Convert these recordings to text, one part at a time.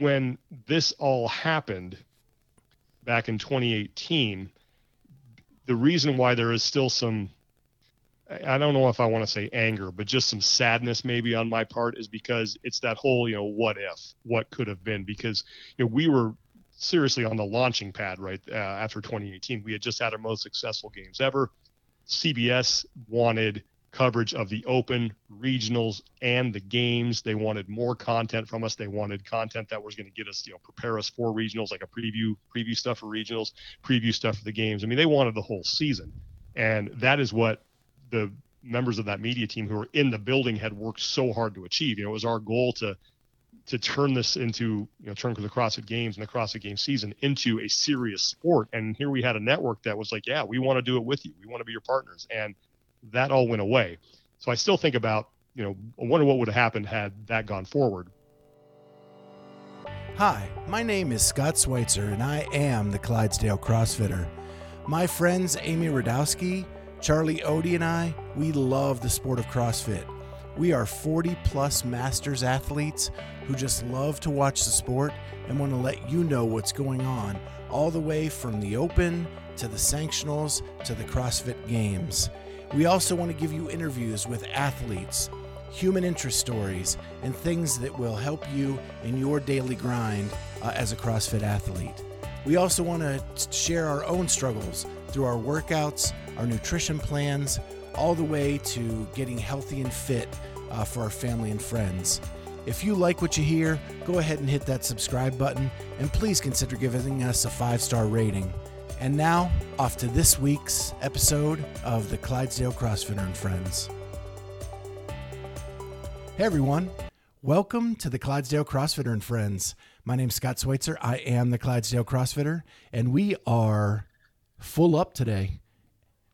when this all happened back in 2018, the reason why there is still some I don't know if I want to say anger, but just some sadness maybe on my part is because it's that whole, you know, what if, what could have been, because you know we were seriously on the launching pad right uh, after 2018. We had just had our most successful games ever. CBS wanted coverage of the open regionals and the games. They wanted more content from us. They wanted content that was going to get us, you know, prepare us for regionals, like a preview, preview stuff for regionals, preview stuff for the games. I mean, they wanted the whole season, and that is what the members of that media team who were in the building had worked so hard to achieve. You know, it was our goal to to turn this into you know turn the CrossFit Games and the CrossFit Games season into a serious sport. And here we had a network that was like, yeah, we want to do it with you. We want to be your partners. And that all went away. So I still think about you know I wonder what would have happened had that gone forward. Hi, my name is Scott Schweitzer, and I am the Clydesdale CrossFitter. My friends Amy Radowski Charlie Odie and I, we love the sport of CrossFit. We are 40 plus masters athletes who just love to watch the sport and want to let you know what's going on, all the way from the Open to the Sanctionals to the CrossFit Games. We also want to give you interviews with athletes, human interest stories, and things that will help you in your daily grind uh, as a CrossFit athlete. We also want to share our own struggles through our workouts, our nutrition plans, all the way to getting healthy and fit uh, for our family and friends. If you like what you hear, go ahead and hit that subscribe button and please consider giving us a five star rating. And now, off to this week's episode of the Clydesdale CrossFitter and Friends. Hey everyone, welcome to the Clydesdale CrossFitter and Friends. My name's Scott Schweitzer. I am the Clydesdale CrossFitter, and we are full up today.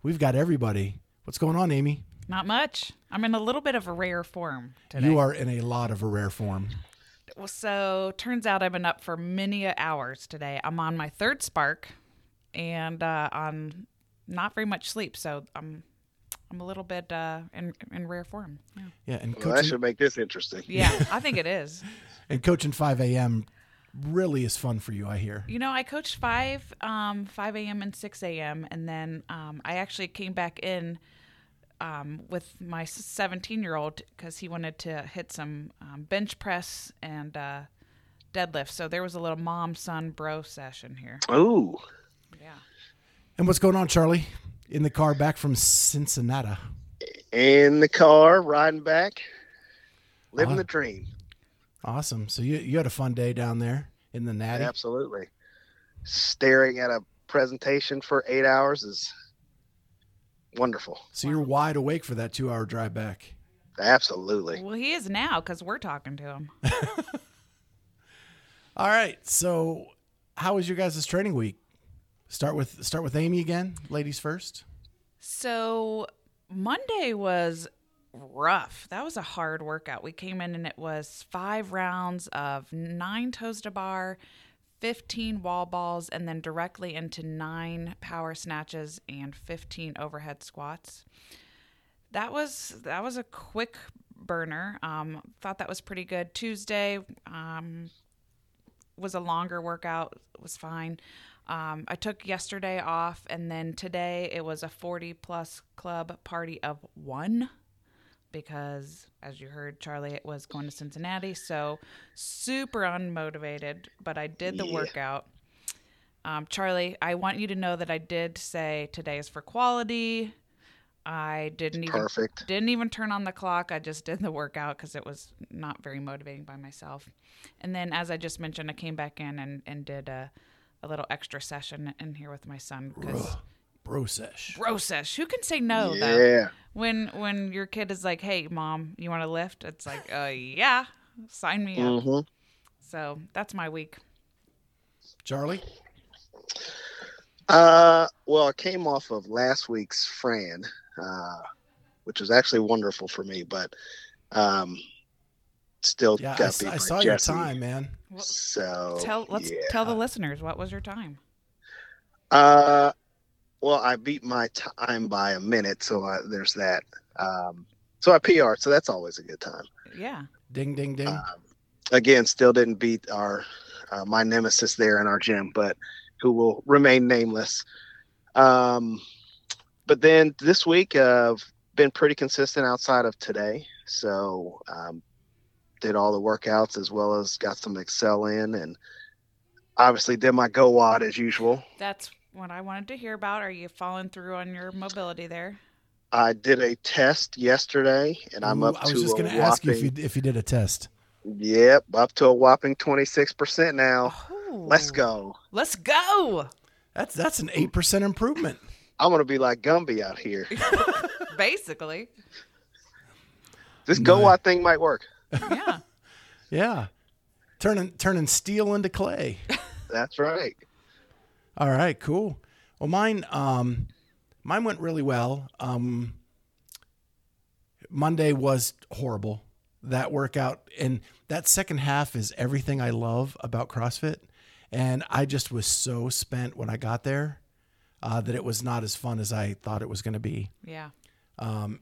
We've got everybody. What's going on, Amy? Not much. I'm in a little bit of a rare form today. You are in a lot of a rare form. Well, so turns out I've been up for many hours today. I'm on my third spark, and uh, on not very much sleep. So I'm I'm a little bit uh, in in rare form. Yeah, yeah and coaching, well, that should make this interesting. Yeah, I think it is. and coaching 5 a.m really is fun for you. I hear. You know, I coached five, um, five a.m. and six a.m. and then um, I actually came back in um, with my seventeen-year-old because he wanted to hit some um, bench press and uh, deadlift. So there was a little mom son bro session here. Oh, yeah. And what's going on, Charlie? In the car back from Cincinnati. In the car, riding back, living uh, the dream. Awesome. So you you had a fun day down there in the Natty. Absolutely. Staring at a presentation for eight hours is wonderful. So you're wide awake for that two hour drive back. Absolutely. Well, he is now because we're talking to him. All right. So, how was your guys' training week? Start with start with Amy again, ladies first. So Monday was rough. That was a hard workout. We came in and it was five rounds of nine toes to bar, 15 wall balls, and then directly into nine power snatches and 15 overhead squats. That was that was a quick burner. Um, thought that was pretty good. Tuesday um, was a longer workout. Was fine. Um, I took yesterday off, and then today it was a 40 plus club party of one because, as you heard, Charlie was going to Cincinnati. So super unmotivated, but I did the yeah. workout. Um, Charlie, I want you to know that I did say today is for quality. I didn't even Perfect. didn't even turn on the clock. I just did the workout because it was not very motivating by myself. And then, as I just mentioned, I came back in and, and did a, a little extra session in here with my son because Bro sesh. Bro sesh. Who can say no yeah. though? When when your kid is like, "Hey, mom, you want to lift?" It's like, "Uh, yeah, sign me up." Mm-hmm. So that's my week. Charlie. Uh, well, I came off of last week's Fran, uh, which was actually wonderful for me, but um, still yeah, got I, I saw Jesse. your time, man. So tell let's yeah. tell the listeners what was your time. Uh, well, I beat my time by a minute, so I, there's that. Um, so I PR, so that's always a good time. Yeah. Ding, ding, ding. Um, again, still didn't beat our uh, my nemesis there in our gym, but who will remain nameless. Um, but then this week, uh, I've been pretty consistent outside of today. So um, did all the workouts as well as got some Excel in, and obviously did my Go WOD as usual. That's what I wanted to hear about. Are you following through on your mobility there? I did a test yesterday, and I'm Ooh, up I was to just a going to ask you if you whopping- if you did a test. Yep, up to a whopping 26% now. Oh. Let's Oh, go. Let's go. That's that's an eight percent improvement. I'm gonna be like Gumby out here. Basically. This Go Nice. WOD thing might work. Yeah. Yeah, turning turning steel into clay. That's right. All right, cool. Well, mine um, mine went really well. Um, Monday was horrible. That workout and that second half is everything I love about CrossFit, and I just was so spent when I got there uh, that it was not as fun as I thought it was going to be. Yeah. Um,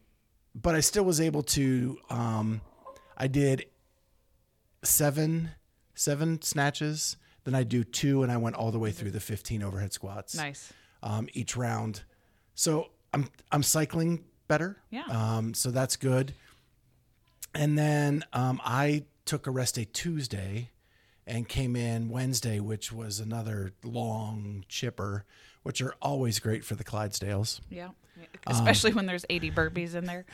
but I still was able to. Um, I did seven seven snatches. Then I do two, and I went all the way through the fifteen overhead squats. Nice. Um, each round, so I'm I'm cycling better. Yeah. Um, so that's good. And then um, I took a rest day Tuesday, and came in Wednesday, which was another long chipper, which are always great for the Clydesdales. Yeah. Um, Especially when there's 80 burpees in there.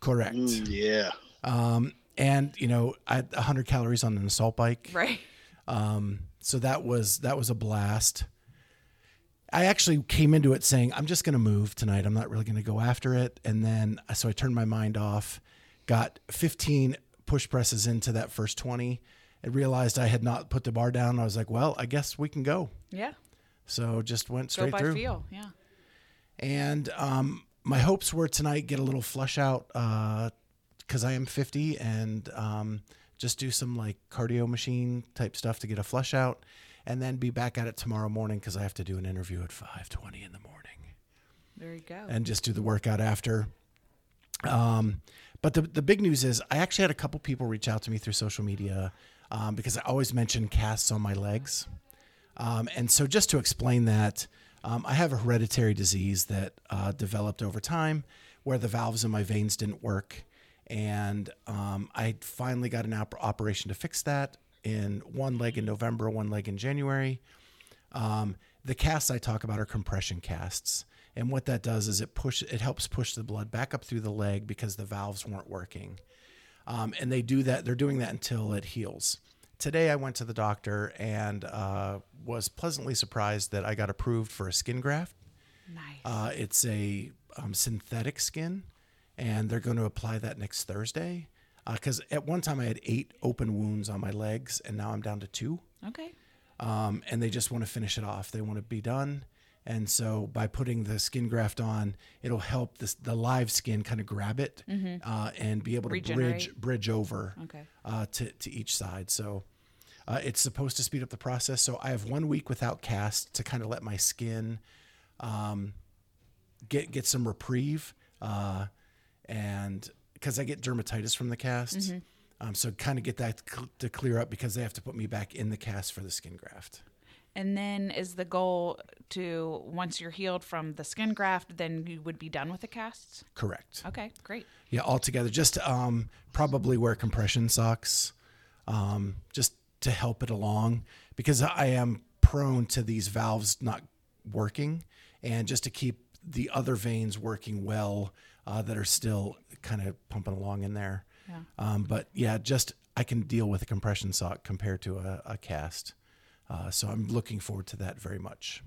Correct. Mm, yeah. Um, and you know, I had 100 calories on an assault bike. Right. Um, so that was that was a blast. I actually came into it saying I'm just going to move tonight. I'm not really going to go after it. And then so I turned my mind off, got 15 push presses into that first 20, and realized I had not put the bar down. I was like, well, I guess we can go. Yeah. So just went straight Go by through. feel. Yeah. And um, my hopes were tonight get a little flush out because I am 50 and um, just do some like cardio machine type stuff to get a flush out, and then be back at it tomorrow morning because I have to do an interview at 5:20 in the morning There you go. and just do the workout after. Um, but the the big news is I actually had a couple people reach out to me through social media um, because I always mention casts on my legs, um, and so just to explain that, um, I have a hereditary disease that uh, developed over time where the valves in my veins didn't work, and um, I finally got an op- operation to fix that in one leg in November, one leg in January. Um, the casts I talk about are compression casts, and what that does is it push it helps push the blood back up through the leg because the valves weren't working, um, and they do that. They're doing that until it heals. Today I went to the doctor and uh, was pleasantly surprised that I got approved for a skin graft. nice. Uh, it's a um, synthetic skin, and they're going to apply that next Thursday. Because at one time I had eight open wounds on my legs, and now I'm down to two okay. um, and they just want to finish it off. They want to be done. And so by putting the skin graft on, it'll help this, the live skin kind of grab it uh, and be able to bridge Regenerate. bridge over Okay. uh, to, to each side. So uh, it's supposed to speed up the process. So I have one week without cast to kind of let my skin um, get get some reprieve, uh, and because I get dermatitis from the casts, um, so kind of get that to clear up because they have to put me back in the cast for the skin graft. And then is the goal to once you're healed from the skin graft, then you would be done with the casts? Correct. Okay, great. Yeah, altogether, just um, probably wear compression socks, um, just to help it along because I am prone to these valves not working, and just to keep the other veins working well uh, that are still kind of pumping along in there. Yeah. Um, but yeah, just I can deal with a compression sock compared to a, a cast. Uh, so I'm looking forward to that very much.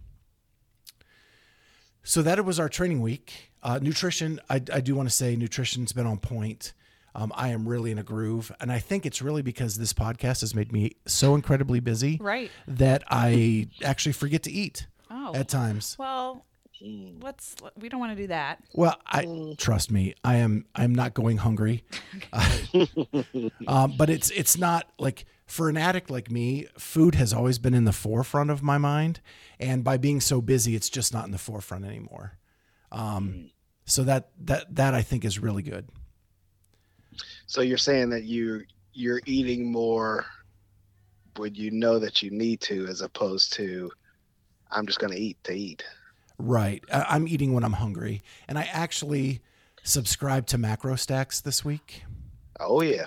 So that was our training week. Uh, nutrition, I, I do want to say nutrition's been on point. Um, I am really in a groove. And I think it's really because this podcast has made me so incredibly busy Right. that I actually forget to eat Oh. at times. well, let's we don't want to do that. Well, I trust me. I am. I'm not going hungry. um, but it's it's not like for an addict like me. Food has always been in the forefront of my mind, and by being so busy, it's just not in the forefront anymore. Um, so that that that I think is really good. So you're saying that you you're eating more when you know that you need to, as opposed to I'm just going to eat to eat. Right. I- I'm eating when I'm hungry, and I actually subscribed to MacroStax this week. Oh yeah,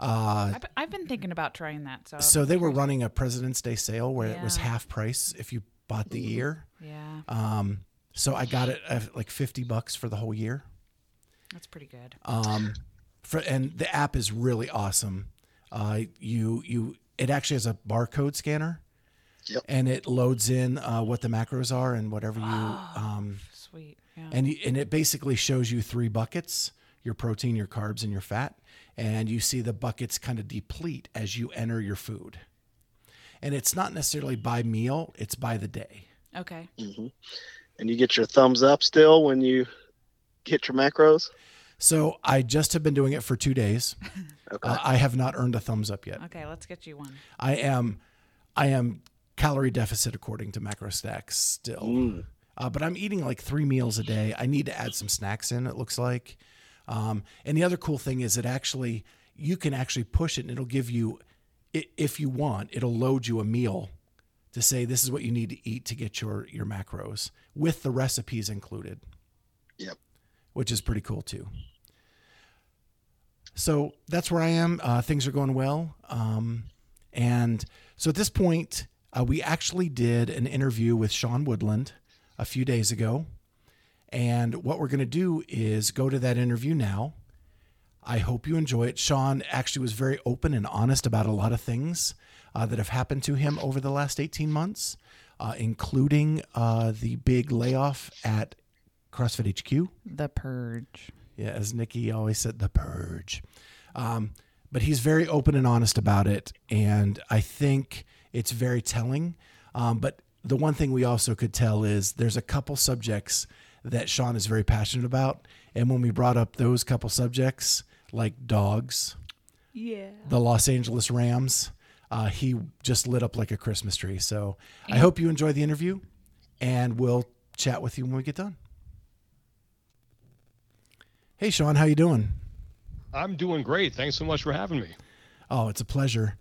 Uh, I've, I've been thinking about trying that. So, so they were running a President's Day sale where it was half price if you bought the year. yeah, Um, so I got it at like 50 bucks for the whole year. that's pretty good. Um, for, and the app is really awesome. Uh, you you it actually has a barcode scanner. Yep. And it loads in uh, what the macros are and whatever you um, Sweet. Yeah. and you, and it basically shows you three buckets: your protein, your carbs, and your fat. And you see the buckets kind of deplete as you enter your food. And it's not necessarily by meal; it's by the day. okay. hmm and you get your thumbs up still when you hit your macros. So I just have been doing it for two days. Okay. Uh, I have not earned a thumbs up yet. Okay. Let's get you one. I am, I am calorie deficit according to MacroStax still, Mm. uh, but I'm eating like three meals a day. I need to add some snacks in. It looks like, um, and the other cool thing is it actually you can actually push it and it'll give you, if you want, it'll load you a meal to say this is what you need to eat to get your your macros with the recipes included. Yep. Which is pretty cool too. So that's where I am. Uh, things are going well. Um, and so at this point, uh, we actually did an interview with Sean Woodland a few days ago. And what we're going to do is go to that interview now. I hope you enjoy it. Sean actually was very open and honest about a lot of things uh, that have happened to him over the last 18 months, uh, including uh, the big layoff at CrossFit HQ. The purge. Yeah, as Nikki always said, the purge. Um, but he's very open and honest about it, and I think it's very telling. Um, but the one thing we also could tell is there's a couple subjects that Sean is very passionate about, and when we brought up those couple subjects, like dogs, Yeah. the Los Angeles Rams, uh, he just lit up like a Christmas tree. So I hope you enjoy the interview, and we'll chat with you when we get done. Hey, Sean, how you doing? I'm doing great. Thanks so much for having me. Oh, it's a pleasure.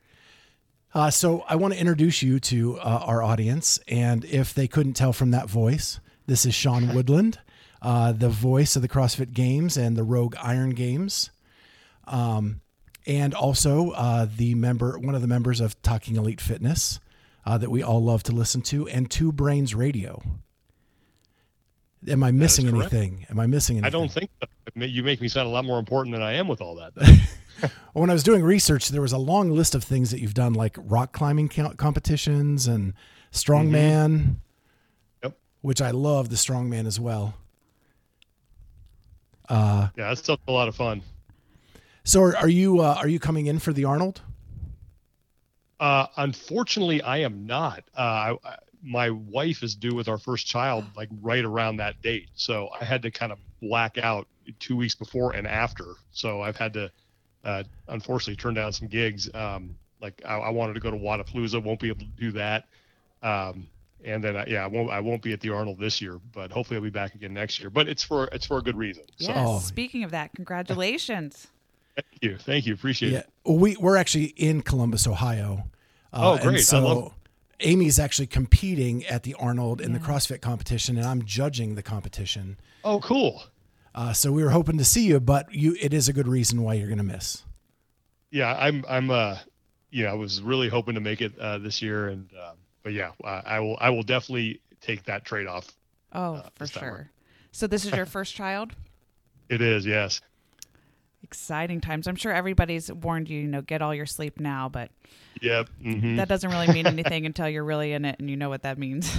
Uh, so I want to introduce you to uh, our audience, and if they couldn't tell from that voice, this is Sean Woodland, uh, the voice of the CrossFit Games and the Rogue Iron Games, um, and also uh, the member, one of the members of Talking Elite Fitness uh, that we all love to listen to, and Two Brains Radio. Am I missing anything? Am I missing anything? I don't think that. you make me sound a lot more important than I am with all that. When I was doing research, there was a long list of things that you've done, like rock climbing competitions and strongman, Yep. which I love the strongman as well. Uh, Yeah, that's still a lot of fun. so are, are you uh, are you coming in for the Arnold? Uh, unfortunately, I am not. Uh, I, I- my wife is due with our first child like right around that date, so I had to kind of black out two weeks before and after. So I've had to, uh, unfortunately, turn down some gigs. Um, like I, I wanted to go to Wodapalooza, won't be able to do that. Um, and then uh, yeah, I won't I won't be at the Arnold this year, but hopefully I'll be back again next year. But it's for it's for a good reason. So Yes. Oh. Speaking of that, congratulations. thank you, thank you, appreciate Yeah, it. well, we we're actually in Columbus, Ohio. Oh, and great. I so love- Amy's actually competing at the Arnold in the CrossFit competition, and I'm judging the competition. Oh, cool. Uh, so we were hoping to see you, but you it is a good reason why you're going to miss. yeah i'm i'm uh you know i was really hoping to make it uh this year and uh, but yeah I, I will i will definitely take that trade-off Oh, Uh, for this time sure. around. So this is your first child? it is yes Exciting times. I'm sure everybody's warned you, you know, get all your sleep now, but yep hmm that doesn't really mean anything until you're really in it and you know what that means.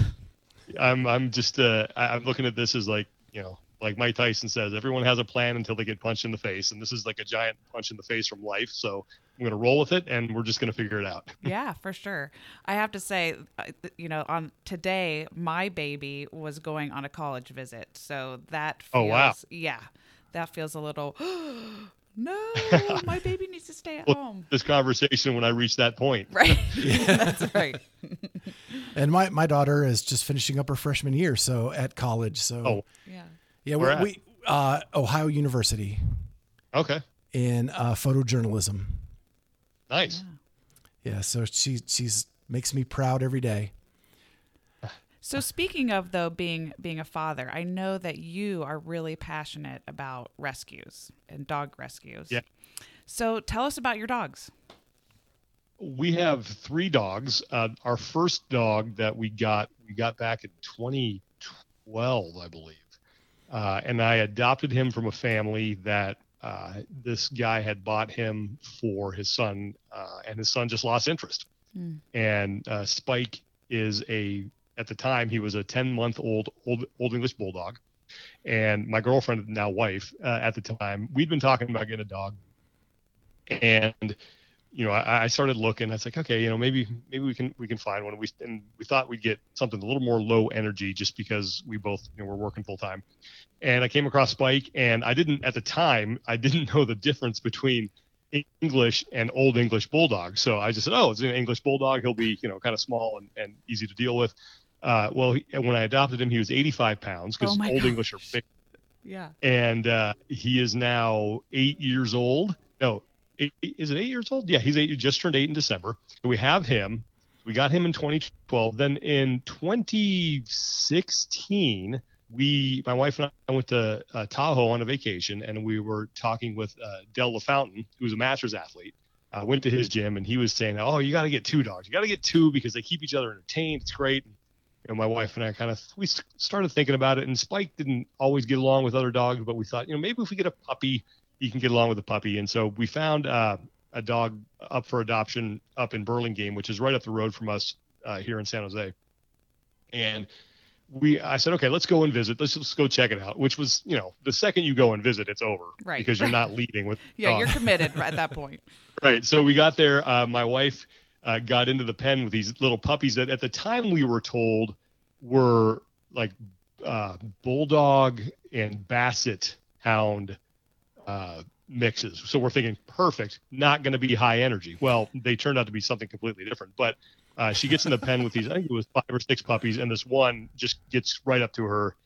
i'm i'm just uh i'm looking at this as like you know like mike tyson says everyone has a plan until they get punched in the face and this is like a giant punch in the face from life so i'm gonna roll with it and we're just gonna figure it out yeah, for sure. I have to say, uh, you know, on today, my baby was going on a college visit, so that feels, Oh, wow. yeah, that feels a little. no, my baby needs to stay at Well, home. this conversation when i reach that point Right. That's right. And my, my daughter is just finishing up her freshman year, so at college. So Oh. Yeah. Yeah, Where we, at? we uh, Ohio University okay in uh, photojournalism. nice Yeah, so she she's makes me proud every day. So speaking of though being being a father, I know that you are really passionate about rescues and dog rescues. Yeah. So tell us about your dogs. we have three dogs. Uh, our first dog that we got, we got back in 2012, I believe. Uh, and I adopted him from a family that uh, this guy had bought him for his son, uh, and his son just lost interest. Hmm. And uh, Spike is a, at the time, he was a 10 month old, old, old English bulldog. And my girlfriend, now wife, uh, at the time, we'd been talking about getting a dog. And you know, I, I started looking. I was like, okay, you know, maybe maybe we can we can find one. We and we thought we'd get something a little more low energy, just because we both you know were working full time. And I came across Spike, and I didn't at the time I didn't know the difference between English and Old English Bulldog. So I just said, oh, it's an English Bulldog. He'll be you know kind of small and, and easy to deal with. Uh, well, he, when I adopted him, he was 85 pounds because Oh Old gosh. English are big Yeah. and uh, he is now eight years old. No, eight, is it eight years old? Yeah, he's eight. He just turned eight in December. We have him. We got him in 2012. Then in 2016, we, my wife and I, went to uh, Tahoe on a vacation, and we were talking with uh, Del LaFountain, who's a Masters athlete. I went to his gym, and he was saying, "Oh, you got to get two dogs. You got to get two because they keep each other entertained. It's great." know, my wife and I kind of we started thinking about it, and Spike didn't always get along with other dogs, but we thought, you know, maybe if we get a puppy, he can get along with the puppy. And so we found uh, a dog up for adoption up in Burlingame, which is right up the road from us uh, here in San Jose. And we, I said, okay, let's go and visit. Let's just go check it out. Which was, you know, the second you go and visit, it's over, Right. Because you're not leaving with. Yeah, dog. you're committed at that point. Right. So we got there. Uh, my wife uh, got into the pen with these little puppies that at the time we were told were like uh, bulldog and basset hound uh, mixes. So we're thinking perfect, not going to be high energy. Well, they turned out to be something completely different. But uh, she gets in the pen with these, I think it was five or six puppies, and this one just gets right up to her.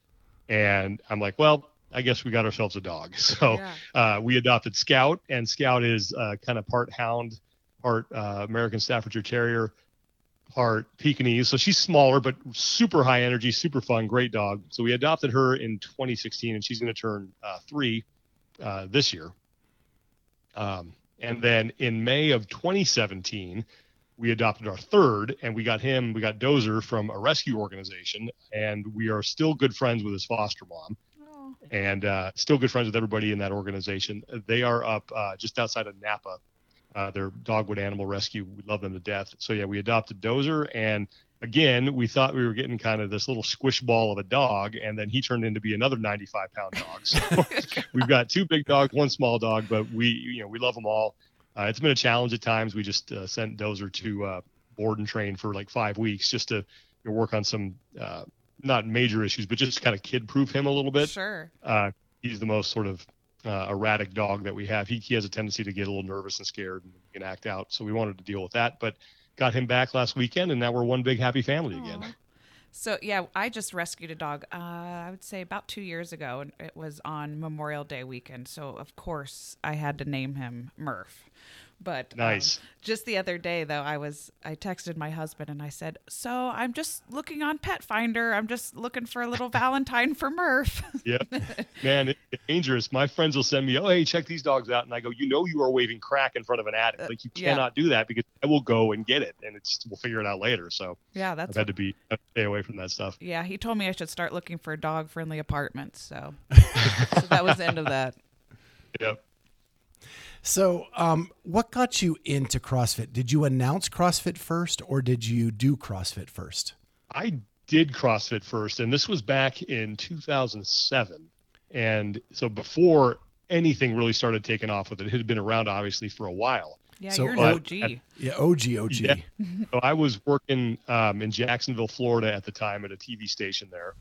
And I'm like, well, I guess we got ourselves a dog. So Yeah. uh, we adopted Scout, and Scout is uh, kind of part hound, part uh, American Staffordshire Terrier, part Pekingese. So she's smaller, but super high energy, super fun, great dog. So we adopted her in 2016, and she's going to turn uh, three uh, this year. Um, and then in May of 2017, we adopted our third, and we got him. We got Dozer from a rescue organization, and we are still good friends with his foster mom Oh. and uh, still good friends with everybody in that organization. They are up uh, just outside of Napa. Uh, they're Dogwood Animal Rescue. We love them to death. So yeah, we adopted Dozer, and again, we thought we were getting kind of this little squish ball of a dog, and then he turned into be another 95 pound dog. So we've got two big dogs, one small dog, but we you know we love them all. Uh, it's been a challenge at times. We just uh, sent Dozer to uh, board and train for like five weeks just to you know, work on some uh, not major issues, but just kind of kid proof him a little bit Sure. uh, he's the most sort of uh, erratic dog that we have. He, he has a tendency to get a little nervous and scared and can act out. So we wanted to deal with that, but got him back last weekend, and now we're one big happy family again. So yeah, I just rescued a dog. Uh, I would say about two years ago, and it was on Memorial Day weekend. So of course I had to name him Murph. But um, Nice. just the other day, though, I was I texted my husband and I said, "So I'm just looking on Pet Finder. I'm just looking for a little Valentine for Murph." Yeah, man, it- it's dangerous. My friends will send me, "Oh, hey, check these dogs out," and I go, "You know, you are waving crack in front of an attic. Like you Uh, yeah. cannot do that because I will go and get it, and it's we'll figure it out later." So yeah, I've that's had to be stay away from that stuff. yeah. He told me I should start looking for dog friendly apartments. So, so that was the end of that. Yep. So, um, what got you into CrossFit? Did you announce CrossFit first, or did you do CrossFit first? I did CrossFit first, and this was back in 2007. And so before anything really started taking off with it, it had been around obviously for a while. Yeah, So, you're an but- OG. Yeah, OG, OG. Yeah. So I was working um, in Jacksonville, Florida at the time at a TV station there.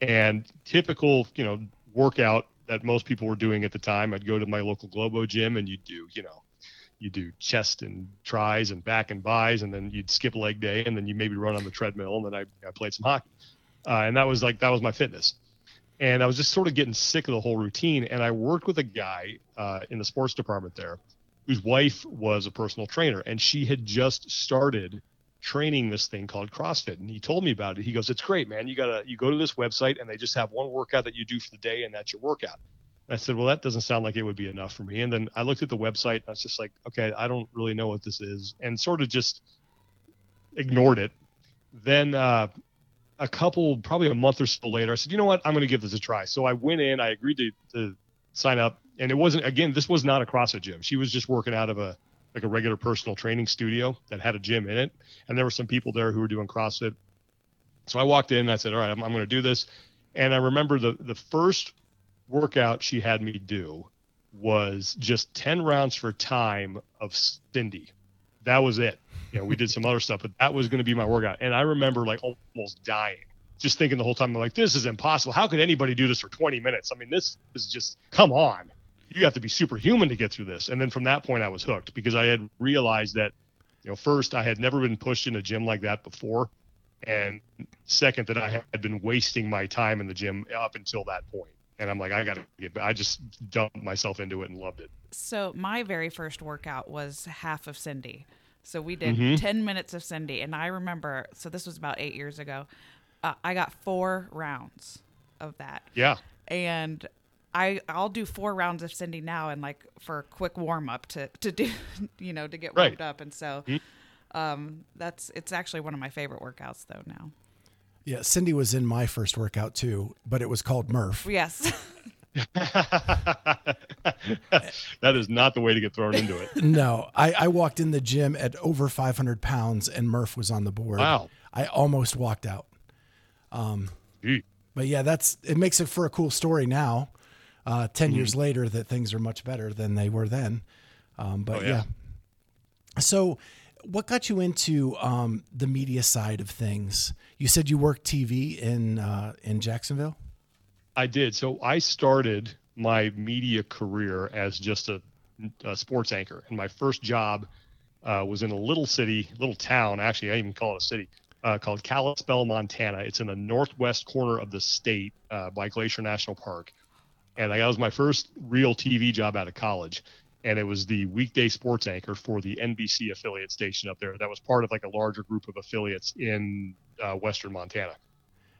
And typical, you know, workout that most people were doing at the time, I'd go to my local Globo gym and you'd do, you know, you do chest and tries and back and buys, and then you'd skip leg day, and then you maybe run on the treadmill, and then I, I played some hockey. Uh, and that was like, that was my fitness. And I was just sort of getting sick of the whole routine. And I worked with a guy uh, in the sports department there whose wife was a personal trainer, and she had just started training this thing called CrossFit. And he told me about it. He goes, "It's great, man. You gotta you go to this website, and they just have one workout that you do for the day, and that's your workout." I said, "Well, that doesn't sound like it would be enough for me." And then I looked at the website, and I was just like, "Okay, I don't really know what this is," and sort of just ignored it. Then uh, a couple, probably a month or so later, I said, "You know what? I'm going to give this a try." So I went in. I agreed to, to sign up, and it wasn't again. This was not a CrossFit gym. She was just working out of a like a regular personal training studio that had a gym in it, and there were some people there who were doing CrossFit. So I walked in and I said, "All right, I'm, I'm going to do this." And I remember the the first workout she had me do was just 10 rounds for time of Cindy. That was it. You know, we did some other stuff, but that was going to be my workout. And I remember like almost dying, just thinking the whole time, I'm like, this is impossible. How could anybody do this for 20 minutes? I mean, this is just, come on. You have to be superhuman to get through this. And then from that point, I was hooked because I had realized that, you know, first, I had never been pushed in a gym like that before. And second, that I had been wasting my time in the gym up until that point. and I'm like, I gotta get. I just dumped myself into it and loved it. So my very first workout was half of Cindy. So we did mm-hmm. 10 minutes of Cindy, and I remember. So this was about eight years ago. Uh, I got four rounds of that. Yeah. And I I'll do four rounds of Cindy now, and like for a quick warm up to to do, you know, to get warmed up, and so. Mm-hmm. Um, that's it's actually one of my favorite workouts though now. Yeah, Cindy was in my first workout too, but it was called Murph. Yes. that is not the way to get thrown into it. No, I, I walked in the gym at over 500 pounds and Murph was on the board. Wow. I almost walked out. Um, but yeah, that's it makes it for a cool story now. Uh, 10 mm-hmm. years later, that things are much better than they were then. Um, but oh, yeah. yeah. So, what got you into um, the media side of things? You said you worked TV in uh, in Jacksonville. I did. So I started my media career as just a, a sports anchor, and my first job uh, was in a little city, little town. Actually, I even call it a city. Uh, called Kalispell, Montana. It's in the northwest corner of the state uh, by Glacier National Park. And that was my first real TV job out of college and it was the weekday sports anchor for the NBC affiliate station up there. That was part of like a larger group of affiliates in uh, Western Montana.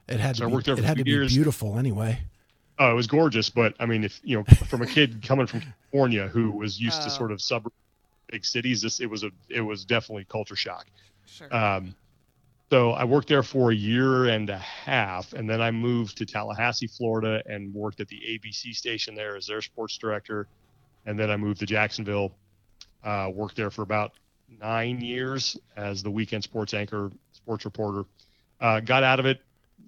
It had so to be, it had to years. be beautiful anyway. Oh, it was gorgeous, but I mean, if you know, from a kid coming from California who was used to sort of suburb big cities, this it was a it was definitely culture shock. Sure. Um, so I worked there for a year and a half, and then I moved to Tallahassee, Florida, and worked at the ABC station there as their sports director and then I moved to Jacksonville. Uh, worked there for about nine years as the weekend sports anchor, sports reporter. Uh, got out of it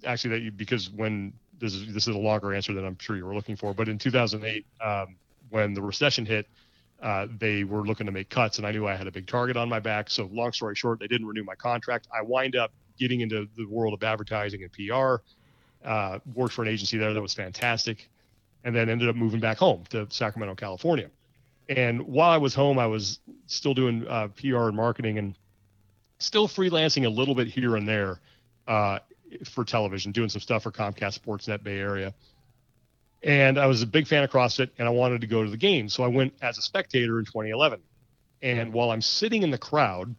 actually that because when this is this is a longer answer than I'm sure you were looking for, but in 2008 um, when the recession hit. Uh, they were looking to make cuts, and I knew I had a big target on my back. So, long story short, they didn't renew my contract. I wind up getting into the world of advertising and PR. Uh, worked for an agency there that was fantastic and then ended up moving back home to Sacramento, California. And while I was home, I was still doing uh, PR and marketing and still freelancing a little bit here and there uh, for television, doing some stuff for Comcast Sportsnet Bay Area. And I was a big fan of CrossFit and I wanted to go to the game. So I went as a spectator in 2011. And while I'm sitting in the crowd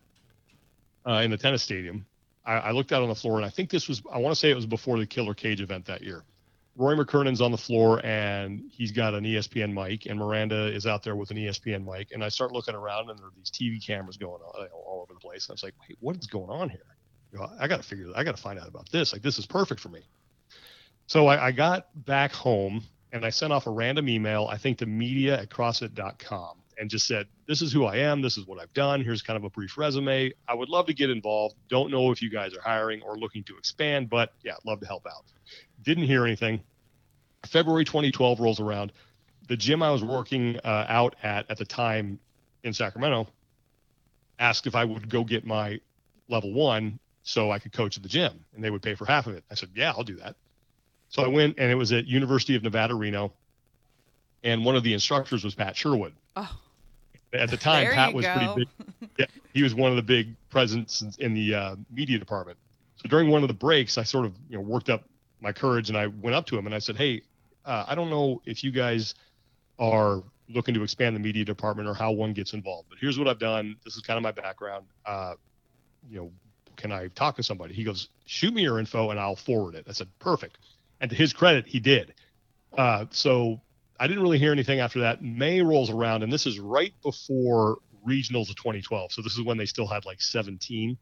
uh, in the tennis stadium, I, I looked out on the floor and I think this was, I want to say it was before the Killer Kage event that year. Rory McKernan's on the floor and he's got an ESPN mic, and Miranda is out there with an ESPN mic. And I start looking around, and there are these TV cameras going on all over the place. And I was like, "Wait, what is going on here? You know, I got to figure. I got to find out about this. Like, this is perfect for me." So I, I got back home and I sent off a random email. I think to media at CrossFit.com and just said, "This is who I am. This is what I've done. Here's kind of a brief resume. I would love to get involved. Don't know if you guys are hiring or looking to expand, but yeah, love to help out." Didn't hear anything. February 2012 rolls around. The gym I was working uh, out at at the time in Sacramento asked if I would go get my level one so I could coach at the gym, and they would pay for half of it. I said, "Yeah, I'll do that." So I went, and it was at University of Nevada, Reno, and one of the instructors was Pat Sherwood. Oh. At the time, Pat was go. pretty big. Yeah, he was one of the big presence in the uh, media department. So during one of the breaks, I sort of you know worked up my courage and I went up to him and I said, Hey, uh, I don't know if you guys are looking to expand the media department or how one gets involved. But here's what I've done. This is kind of my background. Uh, you know, can I talk to somebody? He goes, shoot me your info and I'll forward it. I said, perfect. And to his credit, he did. Uh, so I didn't really hear anything after that. May rolls around, and this is right before regionals of 2012. So this is when they still had like 17.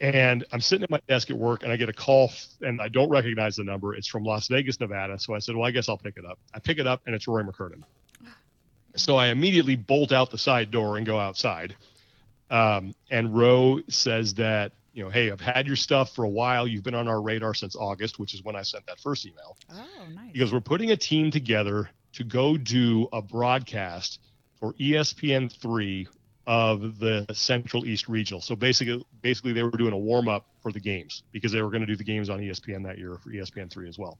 And I'm sitting at my desk at work, and I get a call, and I don't recognize the number. It's from Las Vegas, Nevada. So I said, "Well, I guess I'll pick it up." I pick it up, and it's Rory McKernan. So I immediately bolt out the side door and go outside. Um, and Roe says that you know, hey, I've had your stuff for a while. You've been on our radar since August, which is when I sent that first email. Oh, nice. Because we're putting a team together to go do a broadcast for ESPN3 of the Central East Regional. So basically, basically they were doing a warm up for the games because they were going to do the games on ESPN that year for ESPN3 as well.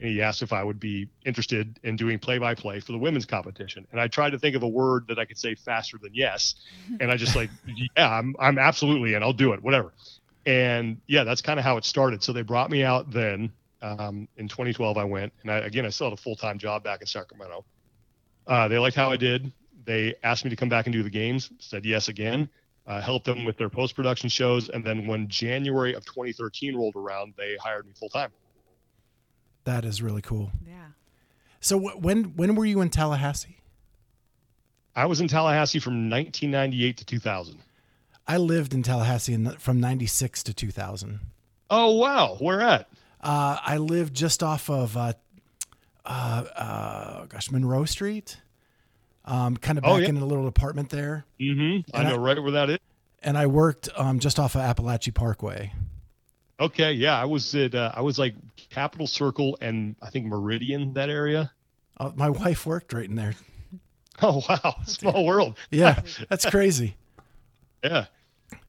And he asked if I would be interested in doing play by play for the women's competition. And I tried to think of a word that I could say faster than yes. And I just like, yeah, I'm, I'm absolutely and I'll do it, whatever. And yeah, that's kind of how it started. So they brought me out then. Um, in 2012, I went, and I, again, I still had a full time job back in Sacramento. Uh, they liked how I did. They asked me to come back and do the games. Said yes again. Uh, helped them with their post production shows, and then when January of 2013 rolled around, they hired me full time. That is really cool. Yeah. So wh- when when were you in Tallahassee? I was in Tallahassee from 1998 to 2000. I lived in Tallahassee in the, from 96 to 2000. Oh wow, where at? Uh, I lived just off of, uh, uh, uh, gosh, Monroe Street. Um, kind of back Oh, yeah. in a little apartment there, Mm-hmm. I know I- right where that is. and I worked um, just off of Apalachee Parkway. Okay, yeah, I was at uh, I was like Capital Circle and I think Meridian that area. Uh, my wife worked right in there. Oh wow, small world. Yeah, that's crazy. Yeah,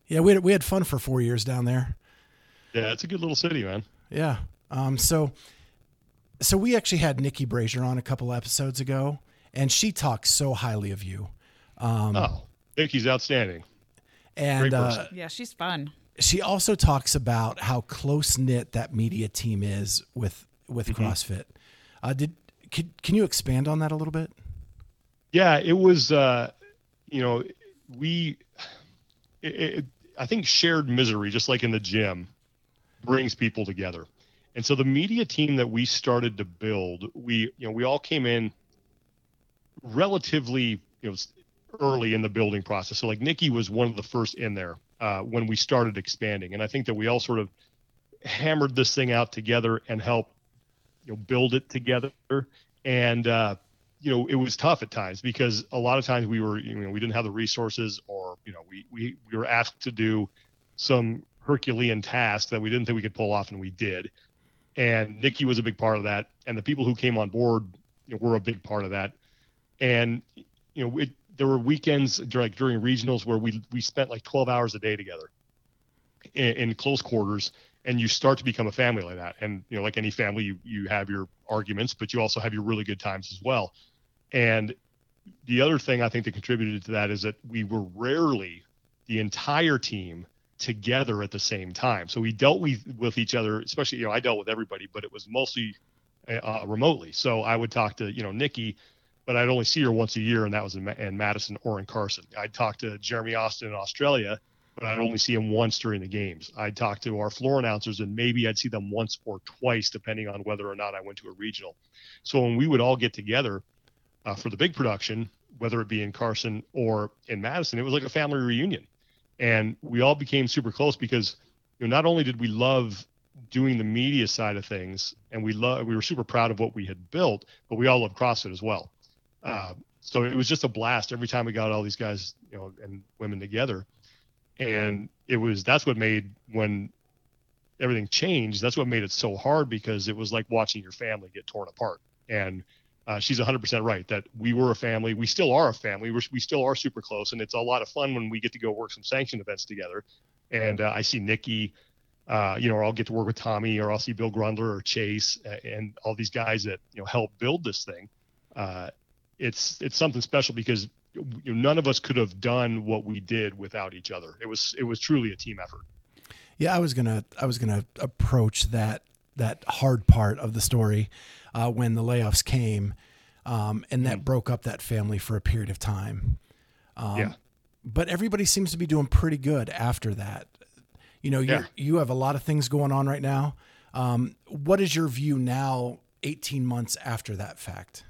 Yeah, we had, we had fun for four years down there. yeah, it's a good little city, man. Yeah. Um, so, so we actually had Nikki Brazier on a couple episodes ago, and she talks so highly of you. Um, Oh, Vicky's outstanding. and great uh. Yeah, she's fun. she also talks about how close knit that media team is with with Mm-hmm. CrossFit. Uh, did can, can you expand on that a little bit? Yeah, it was. Uh, you know, we. It, it, I think shared misery, just like in the gym, brings people together. And so the media team that we started to build, we you know we all came in relatively you know early in the building process. So like Nikki was one of the first in there uh, when we started expanding, and I think that we all sort of hammered this thing out together and helped you know build it together. And uh, you know it was tough at times because a lot of times we were you know we didn't have the resources or you know we we we were asked to do some Herculean tasks that we didn't think we could pull off, and we did. And Nikki was a big part of that, and the people who came on board you know, were a big part of that. And you know, it, there were weekends during during regionals where we we spent like 12 hours a day together in, in close quarters, and you start to become a family like that. And you know, like any family, you you have your arguments, but you also have your really good times as well. And the other thing I think that contributed to that is that we were rarely the entire team together at the same time. So we dealt with with each other, especially you know I dealt with everybody, but it was mostly uh, remotely. So I would talk to you know Nikki, but I'd only see her once a year, and that was in, in Madison or in Carson. I'd talk to Jeremy Austin in Australia, but I'd only see him once during the games. I'd talk to our floor announcers, and maybe I'd see them once or twice, depending on whether or not I went to a regional. So when we would all get together uh, for the big production, whether it be in Carson or in Madison, it was like a family reunion, and we all became super close because you know not only did we love doing the media side of things, and we love we were super proud of what we had built, but we all love CrossFit as well. Uh, so it was just a blast every time we got all these guys, you know, and women together, and it was that's what made when everything changed. That's what made it so hard because it was like watching your family get torn apart. And uh, she's 100% right that we were a family. We still are a family. We're, we still are super close, and it's a lot of fun when we get to go work some sanctioned events together. And uh, I see Nikki, uh, you know, or I'll get to work with Tommy, or I'll see Bill Grundler or Chase, uh, and all these guys that you know help build this thing. It's it's something special because you know, none of us could have done what we did without each other. It was it was truly a team effort. Yeah, I was gonna I was gonna approach that that hard part of the story uh, when the layoffs came. um, and that Mhm. broke up that family for a period of time. Um, Yeah. But everybody seems to be doing pretty good after that. You know, you Yeah. you have a lot of things going on right now. Um, what is your view now, 18 months after that fact?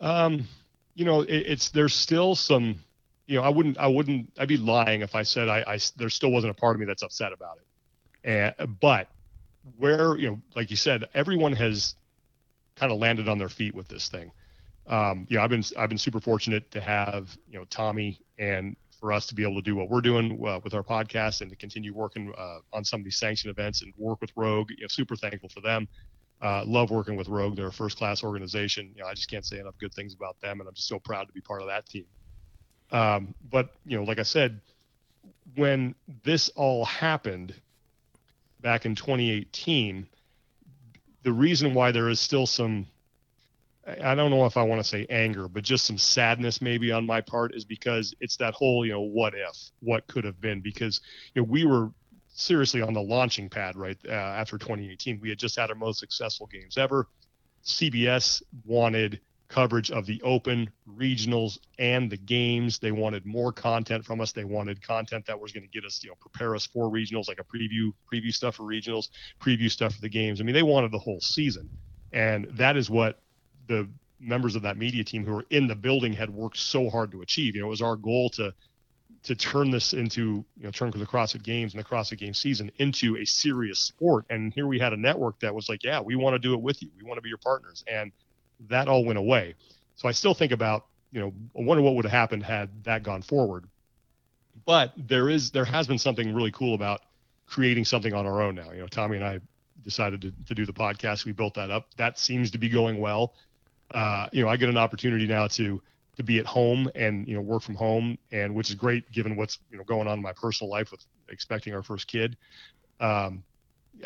Um, you know, it, it's there's still some, you know, I wouldn't, I wouldn't, I'd be lying if I said I, I, there still wasn't a part of me that's upset about it. And but where, you know, like you said, everyone has kind of landed on their feet with this thing. Um, you know, I've been, I've been super fortunate to have, you know, Tommy and for us to be able to do what we're doing uh, with our podcast and to continue working uh, on some of these sanctioned events and work with Rogue. You know, super thankful for them. Uh, love working with Rogue. They're a first class organization. You know, I just can't say enough good things about them, and I'm just so proud to be part of that team. Um, but you know, like I said, when this all happened back in 2018, the reason why there is still some I don't know if I want to say anger, but just some sadness maybe on my part is because it's that whole, you know, what if, what could have been, because, you know, we were seriously on the launching pad right uh, after 2018. We had just had our most successful games ever. CBS wanted coverage of the open regionals and the games. They wanted more content from us. They wanted content that was going to get us, you know, prepare us for regionals, like a preview, preview stuff for regionals, preview stuff for the games. I mean, they wanted the whole season. And that is what the members of that media team who were in the building had worked so hard to achieve. You know, it was our goal to to turn this into, you know, turn the CrossFit Games and the CrossFit Games season into a serious sport. And here we had a network that was like, yeah, we want to do it with you. We want to be your partners. And that all went away. So I still think about, you know, I wonder what would have happened had that gone forward. But there is, there has been something really cool about creating something on our own now. You know, Tommy and I decided to, to do the podcast. We built that up. That seems to be going well. Uh, you know, I get an opportunity now to to be at home and you know work from home, and which is great given what's you know going on in my personal life with expecting our first kid. Um,